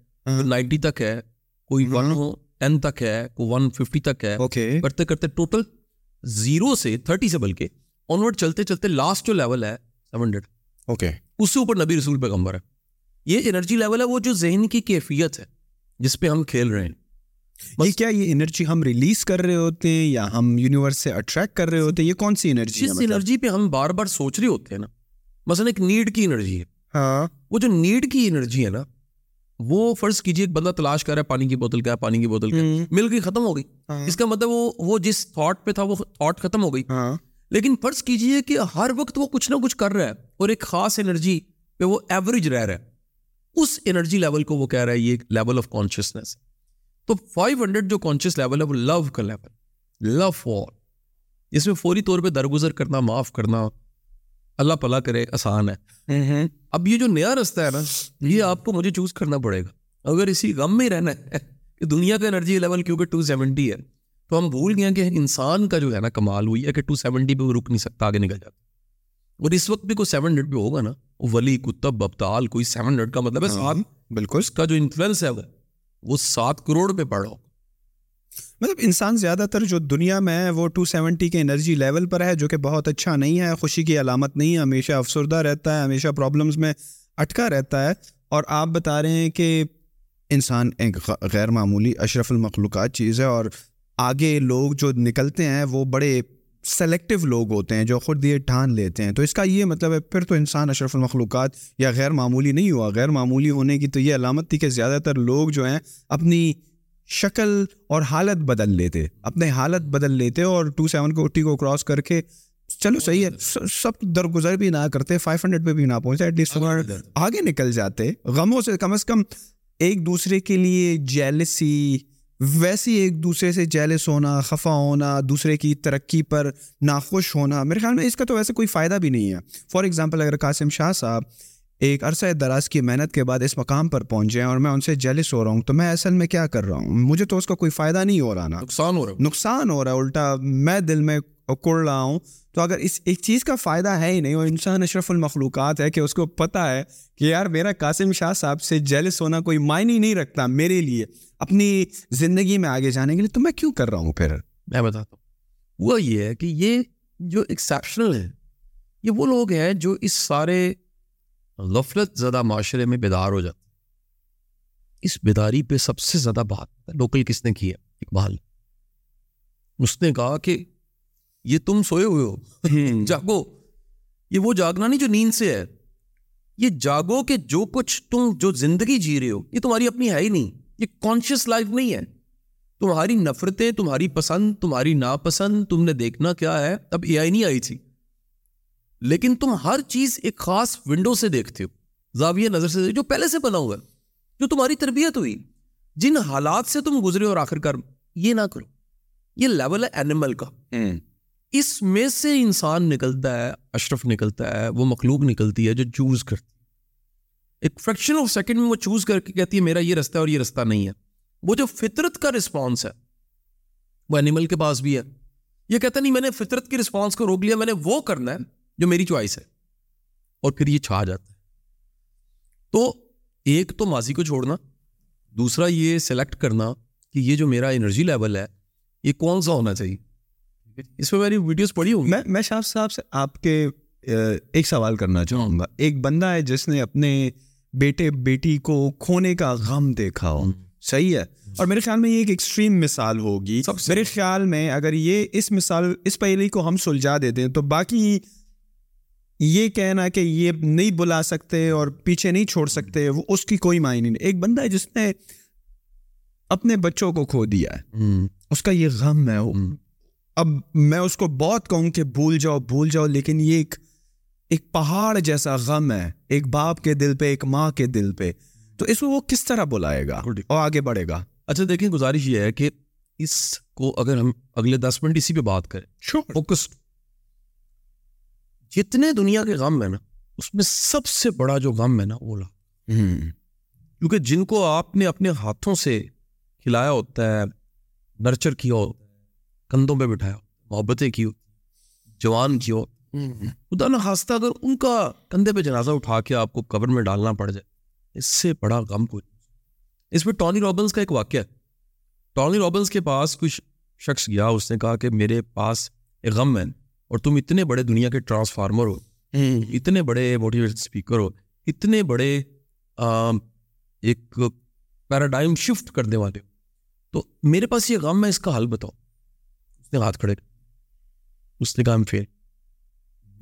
نائنٹی تک ہے۔ کوئی ون ٹین تک ہے کوئی ون ففٹی تک ہے۔ اوکے کرتے کرتے ٹوٹل زیرو سے تھرٹی سے بلکہ آنورڈ چلتے چلتے لاسٹ جو لیول ہے سیون ہنڈریڈ اوکے اس سے اوپر نبی رسول پیغمبر ہے۔ یہ انرجی لیول ہے وہ جو ذہن کی کیفیت ہے۔ جس پہ ہم کھیل رہے ہیں۔ یہ کیا یہ انرجی ہم ریلیز کر رہے ہوتے ہیں یا ہم یونیورس سے اٹریکٹ کر رہے ہوتے ہیں؟ یہ کون سی انرجی جس انرجی پہ ہم بار بار سوچ رہے ہوتے ہیں نا مثلا ایک نیڈ کی انرجی ہے۔ ہاں۔ وہ جو نیڈ کی انرجی ہے نا وہ فرض کیجیے ایک بندہ تلاش کر رہا ہے پانی کی بوتل کیا پانی کی بوتل کیا مل گئی ختم ہو گئی۔ اس کا مطلب وہ وہ جس تھاٹ پہ تھا وہ تھاٹ ختم ہو گئی۔ ہاں۔ لیکن فرض کیجیے کہ ہر وقت وہ کچھ نہ کچھ کر رہا ہے اور ایک خاص انرجی پہ وہ ایوریج رہ رہا ہے۔ اس انرجی لیول کو وہ کہہ رہا ہے یہ لیول آف کانشیسنیس تو فائیو ہنڈریڈ جو کانشیس لیول ہے وہ لو کا لیول لو فور اس میں فوری طور پہ درگزر کرنا معاف کرنا اللہ پلا کرے آسان ہے. اب یہ جو نیا رستہ ہے نا یہ آپ کو مجھے چوز کرنا پڑے گا. اگر اسی غم میں رہنا ہے کہ دنیا کا انرجی لیول کیونکہ ٹو سیونٹی ہے تو ہم بھول گئے کہ انسان کا جو ہے نا کمال ہوئی ہے کہ ٹو سیونٹی پہ وہ رک نہیں سکتا آگے نکل جاتا اور اس وقت بھی کوئی سیون ہنڈریڈ پہ ہوگا نا۔ ولی کتب ابتال کوئی سیون ہنڈریڈ کا مطلب ہے سات بالکل۔ اس کا جو انفلوئنس ہے وہ سات کروڑ پہ پڑا۔ ہوگا مطلب انسان زیادہ تر جو دنیا میں ہے وہ ٹو سیونٹی کے انرجی لیول پر ہے جو کہ بہت اچھا نہیں ہے خوشی کی علامت نہیں ہے ہمیشہ افسردہ رہتا ہے ہمیشہ پرابلمس میں اٹکا رہتا ہے۔ اور آپ بتا رہے ہیں کہ انسان ایک غیر معمولی اشرف المخلوقات چیز ہے اور آگے لوگ جو نکلتے ہیں وہ بڑے سلیکٹو لوگ ہوتے ہیں جو خود یہ ٹھان لیتے ہیں۔ تو اس کا یہ مطلب ہے پھر تو انسان اشرف المخلوقات یا غیر معمولی نہیں ہوا۔ غیر معمولی ہونے کی تو یہ علامت تھی کہ زیادہ تر لوگ جو ہیں اپنی شکل اور حالت بدل لیتے۔ اپنے حالت بدل لیتے اور ٹو سیون کو کو کراس کر کے چلو صحیح ہے سب درگزر بھی نہ کرتے فائیو ہنڈریڈ پہ بھی نہ پہنچتے ایٹ لیسٹ آگے نکل جاتے۔ غموں سے کم از کم ایک دوسرے کے لیے جیلسی ویسی ایک دوسرے سے جیلس ہونا خفا ہونا دوسرے کی ترقی پر ناخوش ہونا میرے خیال میں اس کا تو ویسے کوئی فائدہ بھی نہیں ہے۔ فار ایگزامپل اگر قاسم شاہ صاحب ایک عرصہ دراز کی محنت کے بعد اس مقام پر پہنچے ہیں اور میں ان سے جیلس ہو رہا ہوں تو میں اصل میں کیا کر رہا ہوں؟ مجھے تو اس کا کوئی فائدہ نہیں ہو رہا نا۔ نقصان ہو رہا نقصان ہو رہا ہے الٹا میں دل میں اکڑ رہا ہوں۔ تو اگر اس ایک چیز کا فائدہ ہے ہی نہیں اور انسان اشرف المخلوقات ہے کہ اس کو پتہ ہے کہ یار میرا قاسم شاہ صاحب سے جیلس ہونا کوئی معنی نہیں رکھتا میرے لیے۔ اپنی زندگی میں آگے جانے کے لیے تو میں کیوں کر رہا ہوں پھر؟ میں بتاتا ہوں۔ وہ یہ ہے کہ یہ جو ایکسیپشنل ہے یہ وہ لوگ ہیں جو اس سارے غفلت زدہ معاشرے میں بیدار ہو جاتے اس بیداری پہ سب سے زیادہ بات لوکل کس نے کی ہے؟ اقبال۔ اس نے کہا کہ یہ تم سوئے ہوئے ہو۔ [laughs] جاگو۔ یہ وہ جاگنا نہیں جو نیند سے ہے۔ یہ جاگو کہ جو کچھ تم جو زندگی جی رہے ہو یہ تمہاری اپنی ہے ہی نہیں۔ یہ کانشیس لائف نہیں ہے۔ تمہاری نفرتیں تمہاری پسند تمہاری ناپسند تم نے دیکھنا کیا ہے۔ اب اے آئی نہیں آئی تھی۔ لیکن تم ہر چیز ایک خاص ونڈو سے دیکھتے ہو۔ زاویہ نظر سے جو پہلے سے بنا ہوا ہے جو تمہاری تربیت ہوئی۔ جن حالات سے تم گزرے اور آخر کار یہ نہ کرو۔ یہ لیول ہے اینیمل کا۔ اس میں سے انسان نکلتا ہے اشرف نکلتا ہے وہ مخلوق نکلتی ہے جو چوز کرتی ایک فریکشن آف سیکنڈ میں وہ چوز کر کے کہتی ہے، میرا یہ رستہ اور یہ رستہ نہیں ہے. وہ جو فطرت کا رسپانس ہے، وہ اینیمل کے پاس بھی ہے۔ یہ کہتا نہیں، میں نے فطرت کی رسپانس کو روک لیا، میں نے وہ کرنا ہے جو میری چوائس ہے. اور پھر یہ چھا جاتا ہے۔ تو ایک تو ماضی کو چھوڑنا، دوسرا یہ سلیکٹ کرنا کہ یہ جو میرا انرجی لیول ہے، یہ کون سا ہونا چاہیے؟ اس پہ میری ویڈیوز پڑھی ہوں میں میں شاہ صاحب سے آپ کے ایک سوال کرنا چاہوں گا۔ ایک بندہ ہے جس نے اپنے بیٹے بیٹی کو کھونے کا غم دیکھا ہو۔ صحیح ہے۔ اور میرے خیال میں یہ ایک ایکسٹریم مثال ہوگی۔ میرے خیال میں اگر یہ اس مثال اس پہلی کو ہم سلجھا دیتے ہیں تو باقی یہ کہنا کہ یہ نہیں بلا سکتے اور پیچھے نہیں چھوڑ سکتے وہ اس کی کوئی معنی نہیں۔ ایک بندہ ہے جس نے اپنے بچوں کو کھو دیا ہے۔ اس کا یہ غم ہے۔ اب میں اس کو بہت کہوں کہ بھول جاؤ بھول جاؤ لیکن یہ ایک ایک پہاڑ جیسا غم ہے ایک باپ کے دل پہ ایک ماں کے دل پہ۔ تو اس کو وہ کس طرح بلائے گا؟ اور آگے بڑھے گا۔ اچھا دیکھیں گزارش یہ ہے کہ اس کو اگر ہم اگلے دس منٹ اسی پہ بات کریں فوکس جتنے دنیا کے غم ہے نا اس میں سب سے بڑا جو غم ہے نا اولا کیونکہ جن کو آپ نے اپنے ہاتھوں سے کھلایا ہوتا ہے نرچر کیا ہو کندھوں پہ بٹھایا محبتیں کی ہو جوان کی ہو خدا نہ خاصہ اگر ان کا کندھے پہ جنازہ اٹھا کے آپ کو قبر میں ڈالنا پڑ جائے اس سے بڑا غم کوئی اس میں ٹونی رابنس کا ایک واقعہ ہے۔ ٹونی رابنس کے پاس کچھ شخص گیا اس نے کہا کہ میرے پاس ایک غم ہے اور تم اتنے بڑے دنیا کے ٹرانسفارمر ہو اتنے بڑے موٹیویٹ اسپیکر ہو اتنے بڑے ایک پیراڈائم شفٹ کرنے والے ہو۔ تو میرے پاس یہ غم ہے اس کا حل بتاؤ۔ اس نے ہاتھ کھڑے اس نے کہا پھر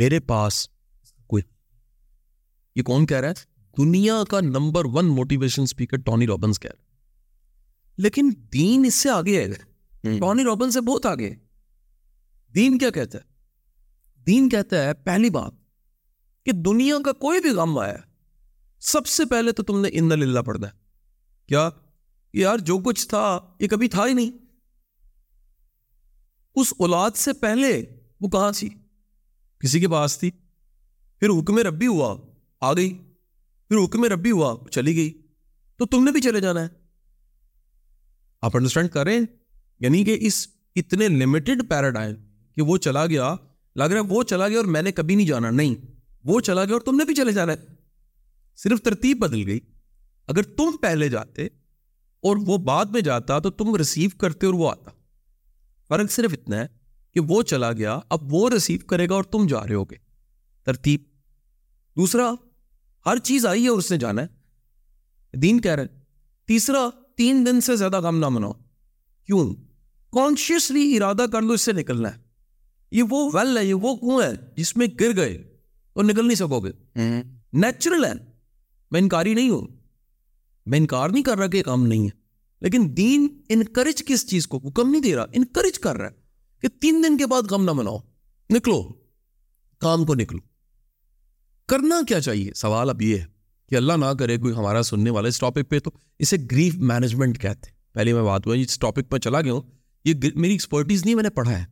میرے پاس کوئی یہ کون کہہ رہا ہے؟ دنیا کا number one motivation speaker Tony Robbins کہہ رہا ہے۔ لیکن دین اس سے آگے ہے۔ ٹونی رابن سے بہت آگے دین کیا کہتا ہے؟ دین کہتا ہے پہلی بات کہ دنیا کا کوئی بھی غم آیا سب سے پہلے تو تم نے ان للہ پڑھنا ہے۔ کیا؟ یار جو کچھ تھا یہ کبھی تھا ہی نہیں۔ اس اولاد سے پہلے وہ کہاں تھی؟ کسی کے پاس تھی۔ پھر حکم ربی ہوا، آ گئی۔ پھر حکم ربی ہوا، چلی گئی۔ تو تم نے بھی چلے جانا ہے۔ آپ انڈرسٹینڈ کریں یعنی کہ اس اتنے لمیٹڈ پیراڈائم کہ وہ چلا گیا، لگ رہا ہے وہ چلا گیا اور میں نے کبھی نہیں جانا، نہیں۔ وہ چلا گیا اور تم نے بھی چلے جانا ہے۔ صرف ترتیب بدل گئی۔ اگر تم پہلے جاتے اور وہ بعد میں جاتا تو تم ریسیو کرتے اور وہ آتا۔ فرق صرف اتنا ہے کہ وہ چلا گیا اب وہ ریسیو کرے گا اور تم جا رہے ہوگے۔ ترتیب۔ دوسرا ہر چیز آئی ہے اور اس نے جانا ہے۔ دین کہہ رہے تیسرا تین دن سے زیادہ غم نہ مناؤ۔ کیوں؟ کانشیسلی ارادہ کر لو اس سے نکلنا ہے۔ یہ وہ ویل ہے یہ وہ کنواں ہے جس میں گر گئے اور نکل نہیں سکو گے۔ نیچرل ہے۔ میں انکاری نہیں ہوں۔ میں انکار نہیں کر رہا کہ کام نہیں ہے۔ لیکن دین انکریج کس چیز کو؟ حکم نہیں دے رہا انکریج کر رہا ہے۔ کہ تین دن کے بعد غم نہ مناؤ۔ نکلو، کام کو نکلو۔ کرنا کیا چاہیے؟ سوال اب یہ ہے کہ اللہ نہ کرے کوئی ہمارا سننے والا اس ٹاپک پہ، تو اسے گریف مینجمنٹ کہتے ہیں۔ پہلے میں بات ہوا، اس ٹاپک پہ چلا گیا ہوں۔ یہ میری ایکسپرٹیز نہیں میں نے پڑھا ہے۔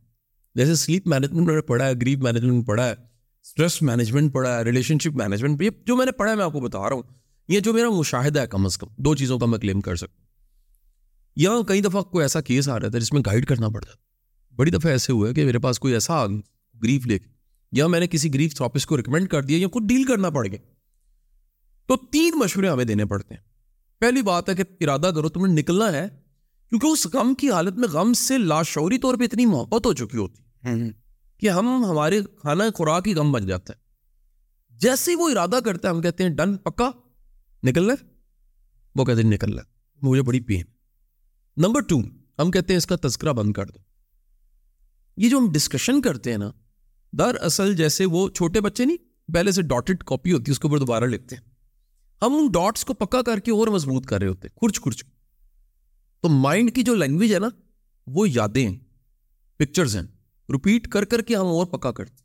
جیسے سلیپ مینجمنٹ میں نے پڑھا ہے گریف مینجمنٹ پڑھا ہے اسٹریس مینجمنٹ پڑھا ہے ریلیشن شپ مینجمنٹ یہ جو میں نے پڑھا ہے، میں آپ کو بتا رہا ہوں۔ یہ جو میرا مشاہدہ ہے، کم از کم دو چیزوں کا میں کلیم کر سکتا ہوں۔ کئی دفعہ کوئی ایسا کیس آ رہا تھا جس میں گائڈ کرنا پڑتا بڑی دفعہ ایسے ہوا ہے کہ میرے پاس کوئی ایسا گریف لے کے یا میں نے کسی گریف تھراپسٹ کو ریکمینڈ کر دیا یا خود ڈیل کرنا پڑ گیا۔ تو تین مشورے ہمیں دینے پڑتے ہیں۔ پہلی بات ہے کہ ارادہ کرو تمہیں نکلنا ہے کیونکہ اس غم کی حالت میں غم سے لاشعوری طور پہ اتنی محبت ہو چکی ہوتی کہ ہم ہمارے کھانا خوراک ہی غم بن جاتا ہے۔ جیسے ہی وہ ارادہ کرتا ہے ہم کہتے ہیں ڈن پکا نکل رہے وہ کہتے ہیں نکل رہا مجھے بڑی پین نمبر ٹو ہم کہتے ہیں اس کا تذکرہ بند کر دو۔ یہ جو ہم ڈسکشن کرتے ہیں نا در اصل جیسے وہ چھوٹے بچے نہیں، پہلے سے ڈاٹڈ کاپی ہوتی ہے، اس کے اوپر دوبارہ لکھتے ہیں۔ ہم ان ڈاٹس کو پکا کر کے اور مضبوط کر رہے ہوتے ہیں، کھرچ کھرچ۔ تو مائنڈ کی جو لینگویج ہے نا، وہ یادیں ہیں پکچرز ہیں۔ رپیٹ کر کر کے ہم اور پکا کرتے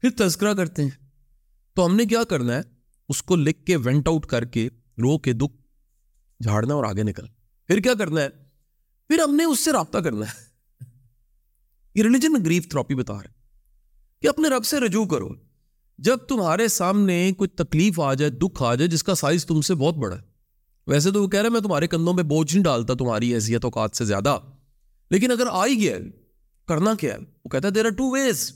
پھر تذکرہ کرتے ہیں۔ تو ہم نے کیا کرنا ہے، اس کو لکھ کے وینٹ آؤٹ کر کے رو کے دکھ، جھاڑنا اور آگے نکل پھر کیا کرنا ہے؟ پھر ہم نے اس سے رابطہ کرنا ہے۔ یہ ریلیجن گریف تھراپی بتا رہے کہ اپنے رب سے رجوع کرو۔ جب تمہارے سامنے کوئی تکلیف آ جائے، دکھ آ جائے، جس کا سائز تم سے بہت بڑا ہے۔ ویسے تو وہ کہہ رہے میں تمہارے کندھوں میں بوجھ نہیں ڈالتا، تمہاری حیثیت اوقات سے زیادہ۔ لیکن اگر آ ہی گیا کرنا کیا ہے؟ وہ کہتا ہے there are two ways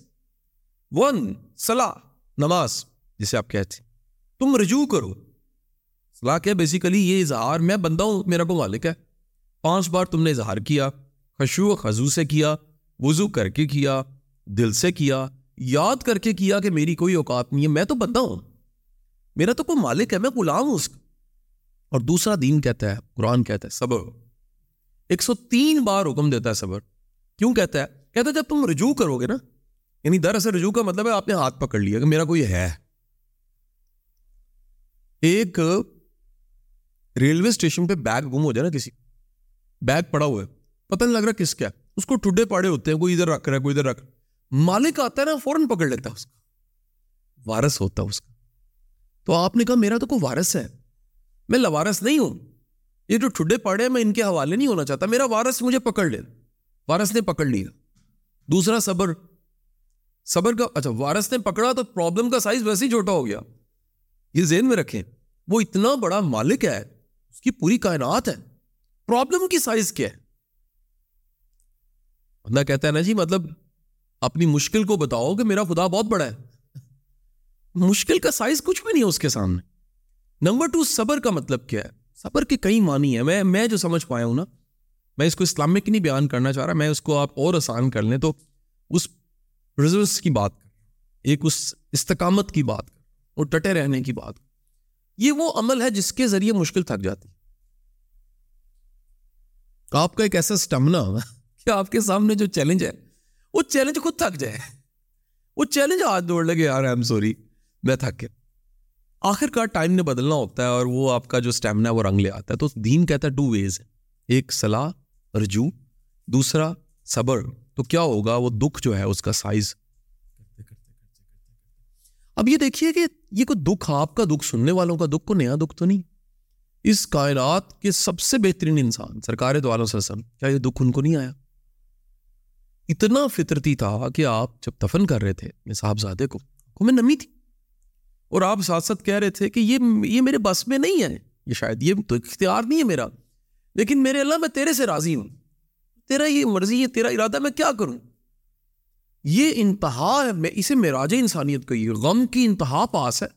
one سلا نماز، جسے آپ کہتے تم رجوع کرو۔ سلاح کیا بیسیکلی یہ اظہار، میں بندہ ہوں، میرا کو مالک ہے۔ پانچ بار تم نے اظہار کیا خشو و خزو سے کیا۔ وضو کر کے کیا، دل سے کیا، یاد کر کے کیا کہ میری کوئی اوقات نہیں ہے، میں تو بندہ ہوں۔ میرا تو کوئی مالک ہے، میں غلام ہوں اس کا۔ اور دوسرا دین کہتا ہے، قرآن کہتا ہے، صبر۔ ایک سو تین بار حکم دیتا ہے صبر۔ کیوں کہتا ہے؟ کہتا ہے جب تم رجوع کرو گے نا یعنی دراصل رجوع کا مطلب ہے آپ نے ہاتھ پکڑ لیا کہ میرا کوئی ہے۔ ایک ریلوے اسٹیشن پہ بیگ گم ہو جائے نا کسی، بیگ پڑا ہوا ہے، پتہ نہیں لگ رہا کس کیا اس کو ٹھڈے پاڑے ہوتے ہیں، کوئی ادھر رکھ رہا ہے، کوئی ادھر رکھ مالک آتا ہے نا، فوراً پکڑ لیتا ہے اس کو۔ وارس ہوتا اس کا۔ تو آپ نے کہا، میرا تو کوئی وارس ہے۔ میں لوارس نہیں ہوں۔ یہ جو ٹھڈے پڑے میں ان کے حوالے نہیں ہونا چاہتا۔ میرا وارس مجھے پکڑ لے۔ وارس نے پکڑ لیا۔ دوسرا، صبر۔ صبر کا اچھا وارس نے پکڑا تو پرابلم کا سائز ویسے ہی چھوٹا ہو گیا۔ یہ ذہن میں رکھیں، وہ اتنا بڑا مالک ہے، اس کی پوری کائنات ہے۔ پرابلم کی سائز کیا ہے؟ بندہ کہتا ہے نا جی مطلب اپنی مشکل کو بتاؤ کہ میرا خدا بہت بڑا ہے۔ مشکل کا سائز کچھ بھی نہیں ہے اس کے سامنے۔ نمبر ٹو صبر کا مطلب کیا ہے؟ صبر کے کئی معنی ہیں۔ میں میں جو سمجھ پایا ہوں نا، میں اس کو اسلامک نہیں بیان کرنا چاہ رہا، میں اس کو آپ اور آسان کر لیں تو اس ریزلٹس کی بات کر۔ ایک اس استقامت کی بات کر۔ اور ٹٹے رہنے کی بات یہ وہ عمل ہے جس کے ذریعے مشکل تھک جاتی۔ آپ کا ایک ایسا اسٹمنا کہ آپ کے سامنے جو چیلنج ہے، وہ چیلنج خود تھک جائے۔ وہ چیلنج ہاتھ دوڑ لگے، یار ایم سوری میں تھک کے آخر کار ٹائم نے بدلنا ہوتا ہے اور وہ آپ کا جو اسٹیمنا ہے، وہ رنگ لے آتا ہے۔ تو دین کہتا ہے ٹو ویز ایک صلاح، رجوع، دوسرا صبر۔ تو کیا ہوگا؟ وہ دکھ جو ہے، اس کا سائز اب یہ دیکھیے کہ یہ کوئی دکھ، آپ کا دکھ، سننے والوں کا دکھ کو نیا دکھ تو نہیں۔ اس کائنات کے سب سے بہترین انسان، سرکار دو عالم وسلم، کیا یہ دکھ ان کو نہیں آیا؟ اتنا فطرتی تھا کہ آپ جب دفن کر رہے تھے میں صاحبزادے کو میں نمی تھی۔ اور آپ ساتھ ساتھ کہہ رہے تھے کہ یہ یہ میرے بس میں نہیں ہے۔ یہ شاید یہ تو اختیار نہیں ہے میرا۔ لیکن میرے اللہ میں تیرے سے راضی ہوں۔ تیرا یہ مرضی ہے، تیرا ارادہ میں کیا کروں؟ یہ انتہا ہے، میں اسے معراج انسانیت کو یہ غم کی انتہا پاس ہے۔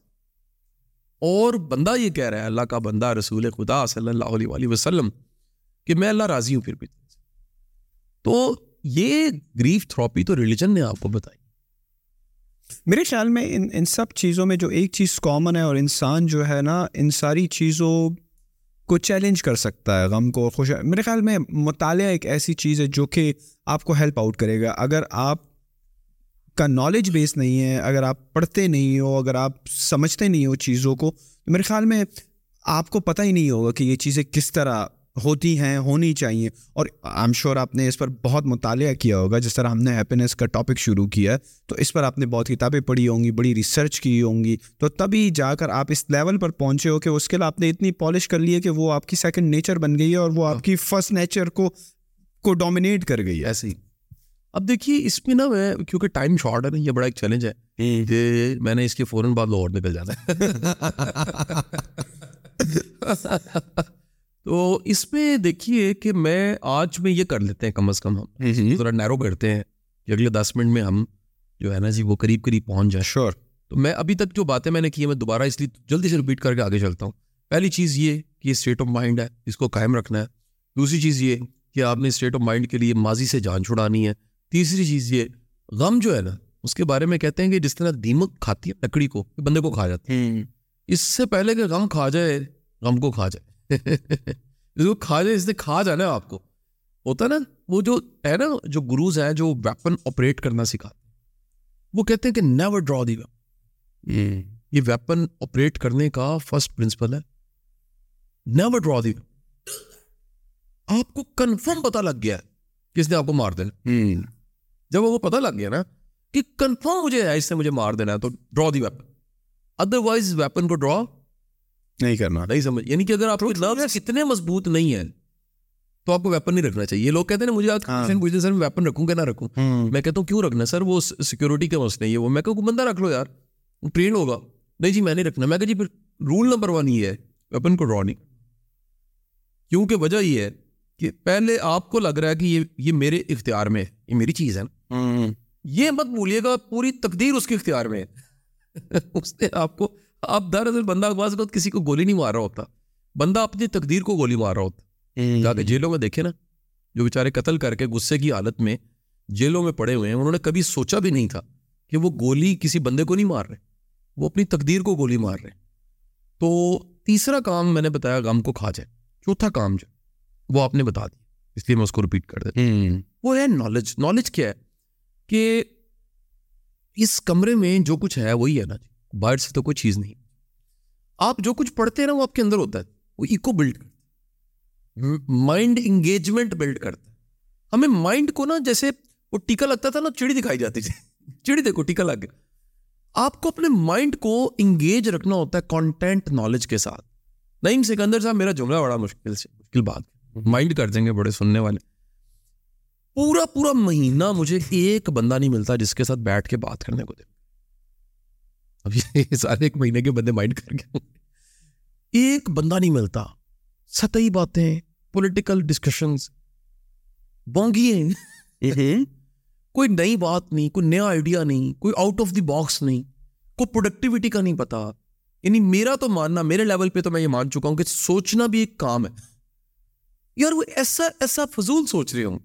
اور بندہ یہ کہہ رہا ہے، اللہ کا بندہ رسول خدا صلی اللہ علیہ وسلم کہ میں اللہ راضی ہوں پھر بھی۔ تو یہ گریف تھراپی تو ریلیجن نے آپ کو بتائی۔ میرے خیال میں ان ان سب چیزوں میں جو ایک چیز کامن ہے اور انسان جو ہے نا، ان ساری چیزوں کو چیلنج کر سکتا ہے، غم کو خوش۔ میرے خیال میں مطالعہ ایک ایسی چیز ہے جو کہ آپ کو ہیلپ آؤٹ کرے گا۔ اگر آپ کا نالج بیس نہیں ہے، اگر آپ پڑھتے نہیں ہو، اگر آپ سمجھتے نہیں ہو چیزوں کو، تو میرے خیال میں آپ کو پتہ ہی نہیں ہوگا کہ یہ چیزیں کس طرح ہوتی ہیں ہونی چاہیے۔ اور آئی ایم شیور آپ نے اس پر بہت مطالعہ کیا ہوگا۔ جس طرح ہم نے ہیپینس کا ٹاپک شروع کیا ہے تو اس پر آپ نے بہت کتابیں پڑھی ہوں گی بڑی ریسرچ کی ہوں گی۔ تو تبھی جا کر آپ اس لیول پر پہنچے ہو کہ اس کے لیے آپ نے اتنی پالش کر لی ہے کہ وہ آپ کی سیکنڈ نیچر بن گئی ہے اور وہ آپ کی فرسٹ نیچر کو کو ڈومینیٹ کر گئی ہے۔ ایسے ہی اب دیکھیے اس میں نا میں کیونکہ ٹائم شارٹ ہے نا یہ بڑا ایک چیلنج ہے کہ میں نے اس کے فوراً بعد لاہور نکل جانا ہے۔ [laughs] تو اس میں دیکھیے کہ میں آج میں یہ کر لیتے ہیں کم از کم ہم۔ ذرا نیرو بیٹھتے ہیں۔ کہ اگلے دس منٹ میں ہم جو ہے نا جی وہ قریب قریب پہنچ جائیں۔ شور تو میں ابھی تک جو باتیں میں نے کی ہیں میں دوبارہ اس لیے جلدی سے رپیٹ کر کے آگے چلتا ہوں۔ پہلی چیز یہ کہ یہ اسٹیٹ آف مائنڈ ہے اس کو قائم رکھنا ہے۔ دوسری چیز یہ کہ آپ نے اسٹیٹ آف مائنڈ کے لیے ماضی سے جان چھڑانی ہے۔ تیسری چیز یہ غم جو ہے نا اس کے بارے میں کہتے ہیں کہ جس طرح دیمک کھاتی ہے لکڑی کو بندے کو کھا جاتی ہے۔ اس سے پہلے کہ غم کھا جائے غم کو کھا جائے۔ کھا جائے اس نے کھا جانا آپ کو ہوتا نا وہ جو ہے نا جو گروز ہیں جو ویپن آپریٹ کرنا سکھاتے وہ کہتے ہیں کہ نیور ڈرا دی ویپن یہ ویپن آپریٹ کرنے کا فرسٹ پرنسپل ہے. نیور ڈرا دی آپ کو کنفرم پتا لگ گیا کس نے آپ کو مار دینا. جب وہ پتا لگ گیا نا کہ کنفرم مجھے ہے اس سے مجھے مار دینا ہے تو draw the weapon otherwise weapon کو ڈرا نہیں کرنا۔ نہیں سمجھ یعنی کہ اگر آپ اتنے مضبوط نہیں ہیں تو آپ کو ویپن نہیں رکھنا چاہیے۔ لوگ کہتے ہیں مجھے پوچھتے سر میں ویپن رکھوں کہ نہ رکھوں؟ میں کہتا ہوں کیوں رکھنا سر وہ سیکورٹی کے مسئلے یہ وہ میں کہوں بندہ رکھ لو یار ٹرین ہوگا۔ نہیں جی میں نہیں رکھنا۔ میں کہ جی پھر رول نمبر ون یہ ہے ویپن کو ڈرا نہیں۔ کیونکہ وجہ یہ ہے کہ پہلے آپ کو لگ رہا ہے کہ یہ یہ میرے اختیار میں یہ میری چیز ہے نا۔ یہ مت بھولیے گا پوری تقدیر اس کے اختیار میں ہے۔ [laughs] اس نے آپ کو اب دراصل بندہ بعض وقت کسی کو گولی نہیں مار رہا ہوتا۔ بندہ اپنی تقدیر کو گولی مار رہا ہوتا۔ جا کے جیلوں میں دیکھے نا جو بیچارے قتل کر کے غصے کی حالت میں جیلوں میں پڑے ہوئے ہیں انہوں نے کبھی سوچا بھی نہیں تھا کہ وہ گولی کسی بندے کو نہیں مار رہے۔ وہ اپنی تقدیر کو گولی مار رہے۔ تو تیسرا کام میں نے بتایا غم کو کھا جائے۔ چوتھا کام جو وہ آپ نے بتا دیا۔ اس لیے میں اس کو رپیٹ کر دیتا وہ ہے نالج نالج کیا ہے؟ کہ اس کمرے میں جو کچھ ہے وہی ہے نا جی۔ باہر سے تو کوئی چیز نہیں۔ آپ جو کچھ پڑھتے ہیں نا وہ آپ کے اندر ہوتا ہے، وہ ایکو بلڈ کرتا ہے۔ مائنڈ انگیجمنٹ بلڈ کرتا ہے۔ ہمیں مائنڈ کو نا جیسے وہ ٹیکا لگتا تھا نا، چڑی دکھائی جاتی تھی۔ چڑی دیکھو، ٹیکا لگ گیا۔ آپ کو اپنے مائنڈ کو انگیج رکھنا ہوتا ہے کانٹینٹ نالج کے ساتھ۔ نعیم سکندر صاحب، میرا جملہ بڑا مشکل سے، مشکل بات۔ مائنڈ کر دیں گے بڑے سننے والے۔ پورا پورا مہینہ مجھے ایک بندہ نہیں ملتا جس کے ساتھ بیٹھ کے بات کرنے کو دے۔ اب یہ [laughs] سارے ایک مہینے کے بندے مائنڈ کر کے ایک بندہ نہیں ملتا۔ سطحی باتیں پولیٹیکل ڈسکشنز بونگیے کوئی نئی بات نہیں کوئی نیا آئیڈیا نہیں کوئی آؤٹ آف دی باکس نہیں کوئی پروڈکٹیوٹی کا نہیں پتا۔ یعنی میرا تو ماننا میرے لیول پہ تو میں یہ مان چکا ہوں کہ سوچنا بھی ایک کام ہے۔ یار وہ ایسا ایسا فضول سوچ رہے ہوں۔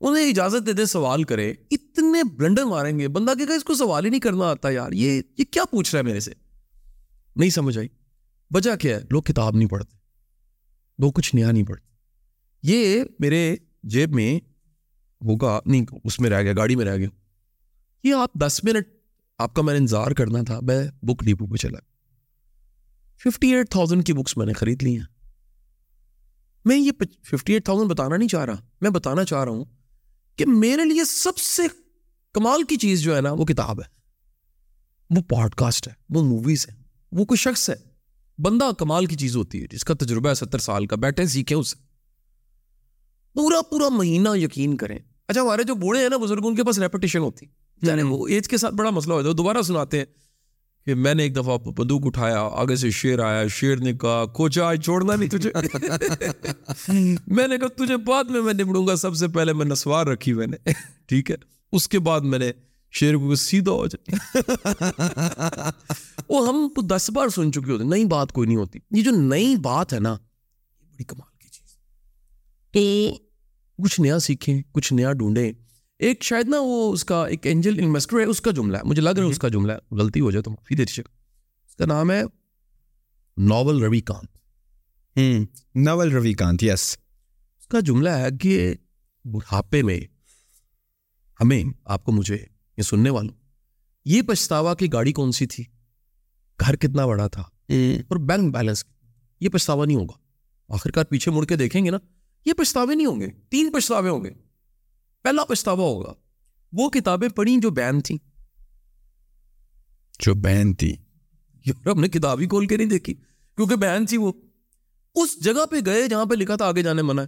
انہیں اجازت دے دے سوال کرے اتنے بلنڈر ماریں گے، بندہ کہ اس کو سوال ہی نہیں کرنا آتا یار، یہ یہ کیا پوچھ رہا ہے میرے سے؟ نہیں سمجھ آئی۔ وجہ کیا ہے؟ لوگ کتاب نہیں پڑھتے، لوگ کچھ نیا نہیں پڑھتے۔ یہ میرے جیب میں ہوگا، نہیں، اس میں رہ گیا، گاڑی میں رہ گیا۔ یہ آپ دس منٹ، آپ کا میں نے انتظار کرنا تھا، میں بک ڈیپو پہ چلا۔ ففٹی ایٹ تھاؤزینڈ کی بکس میں نے خرید لی ہیں۔ میں یہ ففٹی ایٹ تھاؤزینڈ بتانا نہیں چاہ رہا، میں بتانا چاہ رہا ہوں۔ کہ میرے لیے سب سے کمال کی چیز جو ہے نا وہ کتاب ہے۔ وہ پوڈ کاسٹ ہے وہ موویز ہے وہ کوئی شخص ہے۔ بندہ کمال کی چیز ہوتی ہے جس کا تجربہ ہے ستر سال کا بیٹھے سیکھیں اس سے پورا پورا مہینہ یقین کریں۔ اچھا ہمارے جو بوڑھے ہیں نا بزرگ ان کے پاس ریپوٹیشن ہوتی۔ یعنی وہ ایج کے ساتھ بڑا مسئلہ ہوتا ہے دوبارہ سناتے ہیں۔ کہ میں نے ایک دفعہ بندوق اٹھایا آگے سے شیر آیا شیر نے کہا کوچا آج چھوڑنا نہیں تجھے. [laughs] میں نے کہا تجھے بعد میں میں نمڑوں گا سب سے پہلے میں نسوار رکھی میں نے. ٹھیک ہے؟ اس کے بعد میں نے شیر کو سیدھا ہو جائے [laughs] وہ ہم دس بار سن چکے ہوتے نئی بات کوئی نہیں ہوتی۔ یہ جو نئی بات ہے نا یہ بڑی کمال کی چیز۔ تو کچھ نیا سیکھیں کچھ نیا ڈھونڈیں۔ ایک شاید نا وہ اس کا ایک اینجل انویسٹر ہے اس کا جملہ ہے مجھے لگ رہا ہے اس کا جملہ ہے غلطی ہو جائے تو معافی دے دیجیے اس کا نام ہے ناول روی کانت۔ ناول روی کانت یس اس کا جملہ ہے کہ بڑھاپے میں ہمیں آپ کو مجھے یہ سننے والوں یہ پچھتاوا کہ گاڑی کون سی تھی؟ گھر کتنا بڑا تھا؟ اور بینک بیلنس یہ پچھتاوا نہیں ہوگا۔ آخرکار پیچھے مڑ کے دیکھیں گے نا یہ پچھتاوے نہیں ہوں گے تین پچھتاوے ہوں گے۔ پہلا پچھتاوا ہوگا وہ کتابیں پڑھی جو بین تھیں۔ جو بین تھی۔ ہم نے کتاب ہی کھول کے نہیں دیکھی کیونکہ بین تھی وہ۔ اس جگہ پہ گئے جہاں پہ لکھا تھا آگے جانے منع۔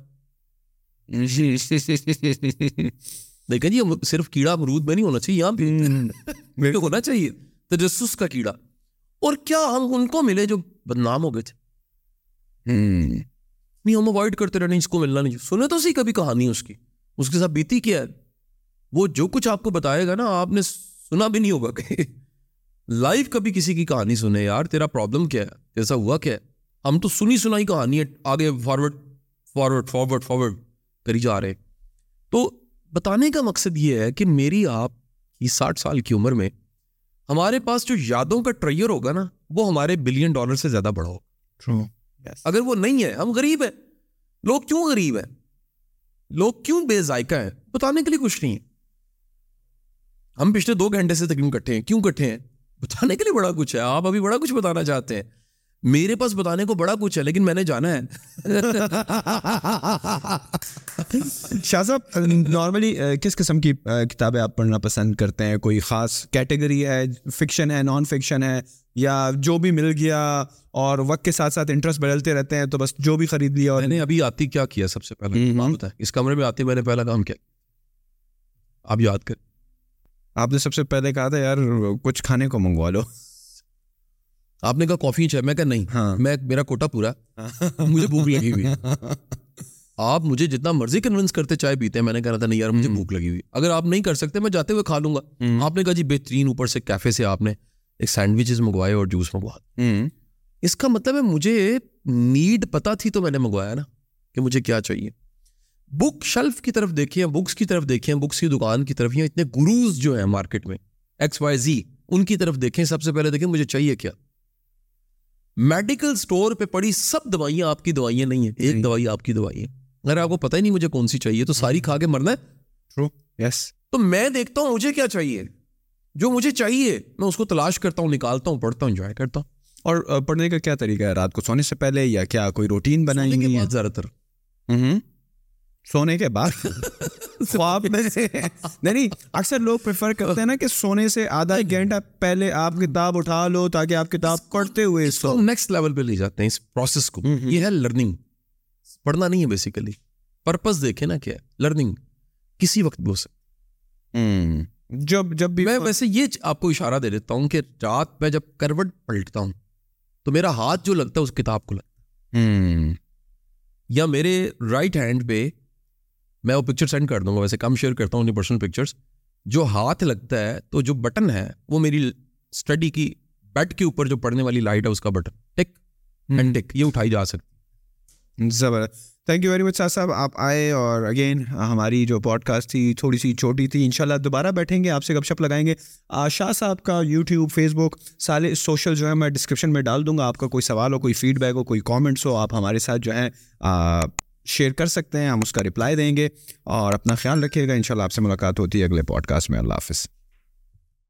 دیکھیں جی صرف کیڑا امرود میں نہیں ہونا چاہیے یہاں پہ [laughs] ہونا چاہیے تجسس کا کیڑا۔ اور کیا ہم ان کو ملے جو بدنام ہو گئے تھے؟ نہیں ہم اوائڈ کرتے رہے اس کو ملنا نہیں۔ سنے تو سی کبھی کہانی اس کی۔ اس کے ساتھ بیتی کیا ہے؟ وہ جو کچھ آپ کو بتائے گا نا آپ نے سنا بھی نہیں ہوگا کہ لائف کبھی کسی کی کہانی سنے۔ یار تیرا پرابلم کیا ہے؟ ایسا ہوا کیا ہے؟ ہم تو سنی سنائی کہانی ہے۔ آگے فارورڈ فارورڈ فارورڈ فارورڈ کری جا رہے۔ تو بتانے کا مقصد یہ ہے کہ میری آپ کی ساٹھ سال کی عمر میں ہمارے پاس جو یادوں کا ٹریئر ہوگا نا وہ ہمارے بلین ڈالر سے زیادہ بڑا ہو اگر وہ نہیں ہے ہم غریب ہیں۔ لوگ کیوں غریب ہیں؟ لوگ کیوں بے ذائقہ ہیں؟ بتانے کے لیے کچھ نہیں۔ ہے ہم پچھلے دو گھنٹے سے تقریباً کٹھے ہیں۔ کیوں کٹھے ہیں؟ بتانے کے لیے بڑا کچھ ہے۔ آپ ابھی بڑا کچھ بتانا چاہتے ہیں۔ میرے پاس بتانے کو بڑا کچھ ہے، لیکن میں نے جانا ہے۔ [laughs] شاہ صاحب، نارملی کس قسم کی کتابیں آپ پڑھنا پسند کرتے ہیں؟ کوئی خاص کیٹیگری ہے؟ فکشن ہے، نان فکشن ہے؟ یا جو بھی مل گیا اور وقت کے ساتھ ساتھ انٹرسٹ بدلتے رہتے ہیں تو بس جو بھی خرید لیا اور نے ابھی آتی کیا کیا سب سے پہلے؟ اس کمرے میں آتی میں نے پہلا کام کیا۔ آپ یاد کر۔ آپ نے سب سے پہلے کہا تھا یار کچھ کھانے کو منگوا لو۔ آپ نے کہا کافی چاہیے میں کہا نہیں ہاں۔ میں میرا کوٹا پورا۔ مجھے بھوک لگی ہوئی۔ آپ مجھے جتنا مرضی کنونس کرتے چائے پیتے ہیں میں نے کہا تھا نہیں یار مجھے بھوک لگی ہوئی۔ اگر آپ نہیں کر سکتے میں جاتے ہوئے کھا لوں گا۔ آپ نے کہا جی بہترین اوپر سے کیفے سے آپ نے ایک سینڈوچز منگوائے اور جوس منگوا اس کا مطلب ہے مجھے نیڈ پتا تھی تو میں نے منگوایا نا کہ مجھے کیا چاہیے۔ بک شلف کی طرف دیکھیں بکس کی طرف دیکھیں بکس کی دکان کی طرف یا اتنے گروز جو ہیں مارکیٹ میں ایکس وائی زی ان کی طرف دیکھیں۔ سب سے پہلے دیکھیں مجھے چاہیے کیا۔ میڈیکل اسٹور پہ پڑی سب دوائیاں آپ کی دوائیاں نہیں ہیں ایک دوائی آپ کی دوائی ہے اگر آپ کو پتہ ہی نہیں مجھے کون سی چاہیے تو ساری کھا کے مرنا ہے۔ یس۔ تو میں دیکھتا ہوں مجھے کیا چاہیے۔ جو مجھے چاہیے میں اس کو تلاش کرتا ہوں نکالتا ہوں پڑھتا ہوں انجوائے کرتا ہوں۔ اور پڑھنے کا کیا طریقہ ہے؟ رات کو سونے سے پہلے یا کیا کوئی روٹین بنائیں گے زیادہ تر۔ سونے کے بعد؟ [laughs] خواب میں نہیں اکثر لوگ پریفر کرتے ہیں نا کہ سونے سے آدھا ایک گھنٹہ پہلے آپ کتاب اٹھا لو تاکہ آپ کتاب پڑھتے ہوئے اس کو نیکسٹ لیول پہ لے جاتے ہیں اس پروسیس کو۔ یہ ہے لرننگ پڑھنا نہیں ہے بیسیکلی پرپز دیکھے نا کیا ہے۔ لرننگ کسی وقت بھی ہو سکتا۔ جب جب بھی میں ویسے یہ آپ کو اشارہ دے دیتا ہوں کہ رات میں جب کروٹ پلٹتا ہوں تو میرا ہاتھ جو لگتا ہے اس کتاب کو لگتا ہے۔ یا میرے رائٹ ہینڈ پہ میں وہ پکچر سینڈ کر دوں گا ویسے کم شیئر کرتا ہوں اپنی پرسنل پکچرس جو ہاتھ لگتا ہے تو جو بٹن ہے وہ میری اسٹڈی کی بیڈ کے اوپر جو پڑھنے والی لائٹ ہے اس کا بٹن ٹک اینڈ ٹک یہ اٹھائی جا سکتی۔ زبردست۔ تھینک یو ویری مچ صاحب صاحب آپ آئے اور اگین ہماری جو پوڈ کاسٹ تھی تھوڑی سی چھوٹی تھی ان شاء اللہ دوبارہ بیٹھیں گے، آپ سے گپ شپ لگائیں گے۔ شاہ صاحب کا یوٹیوب فیس بک سارے سوشل جو ہے میں ڈسکرپشن میں ڈال دوں گا۔ آپ کا کوئی سوال ہو، کوئی فیڈ بیک ہو، کوئی کامنٹس ہو، آپ ہمارے ساتھ جو ہے شیئر کر سکتے ہیں۔ ہم اس کا رپلائی دیں گے اور اپنا خیال رکھیے گا۔ ان شاء اللہ آپ سے ملاقات ہوتی ہے اگلے پوڈ کاسٹ میں۔ اللہ حافظ۔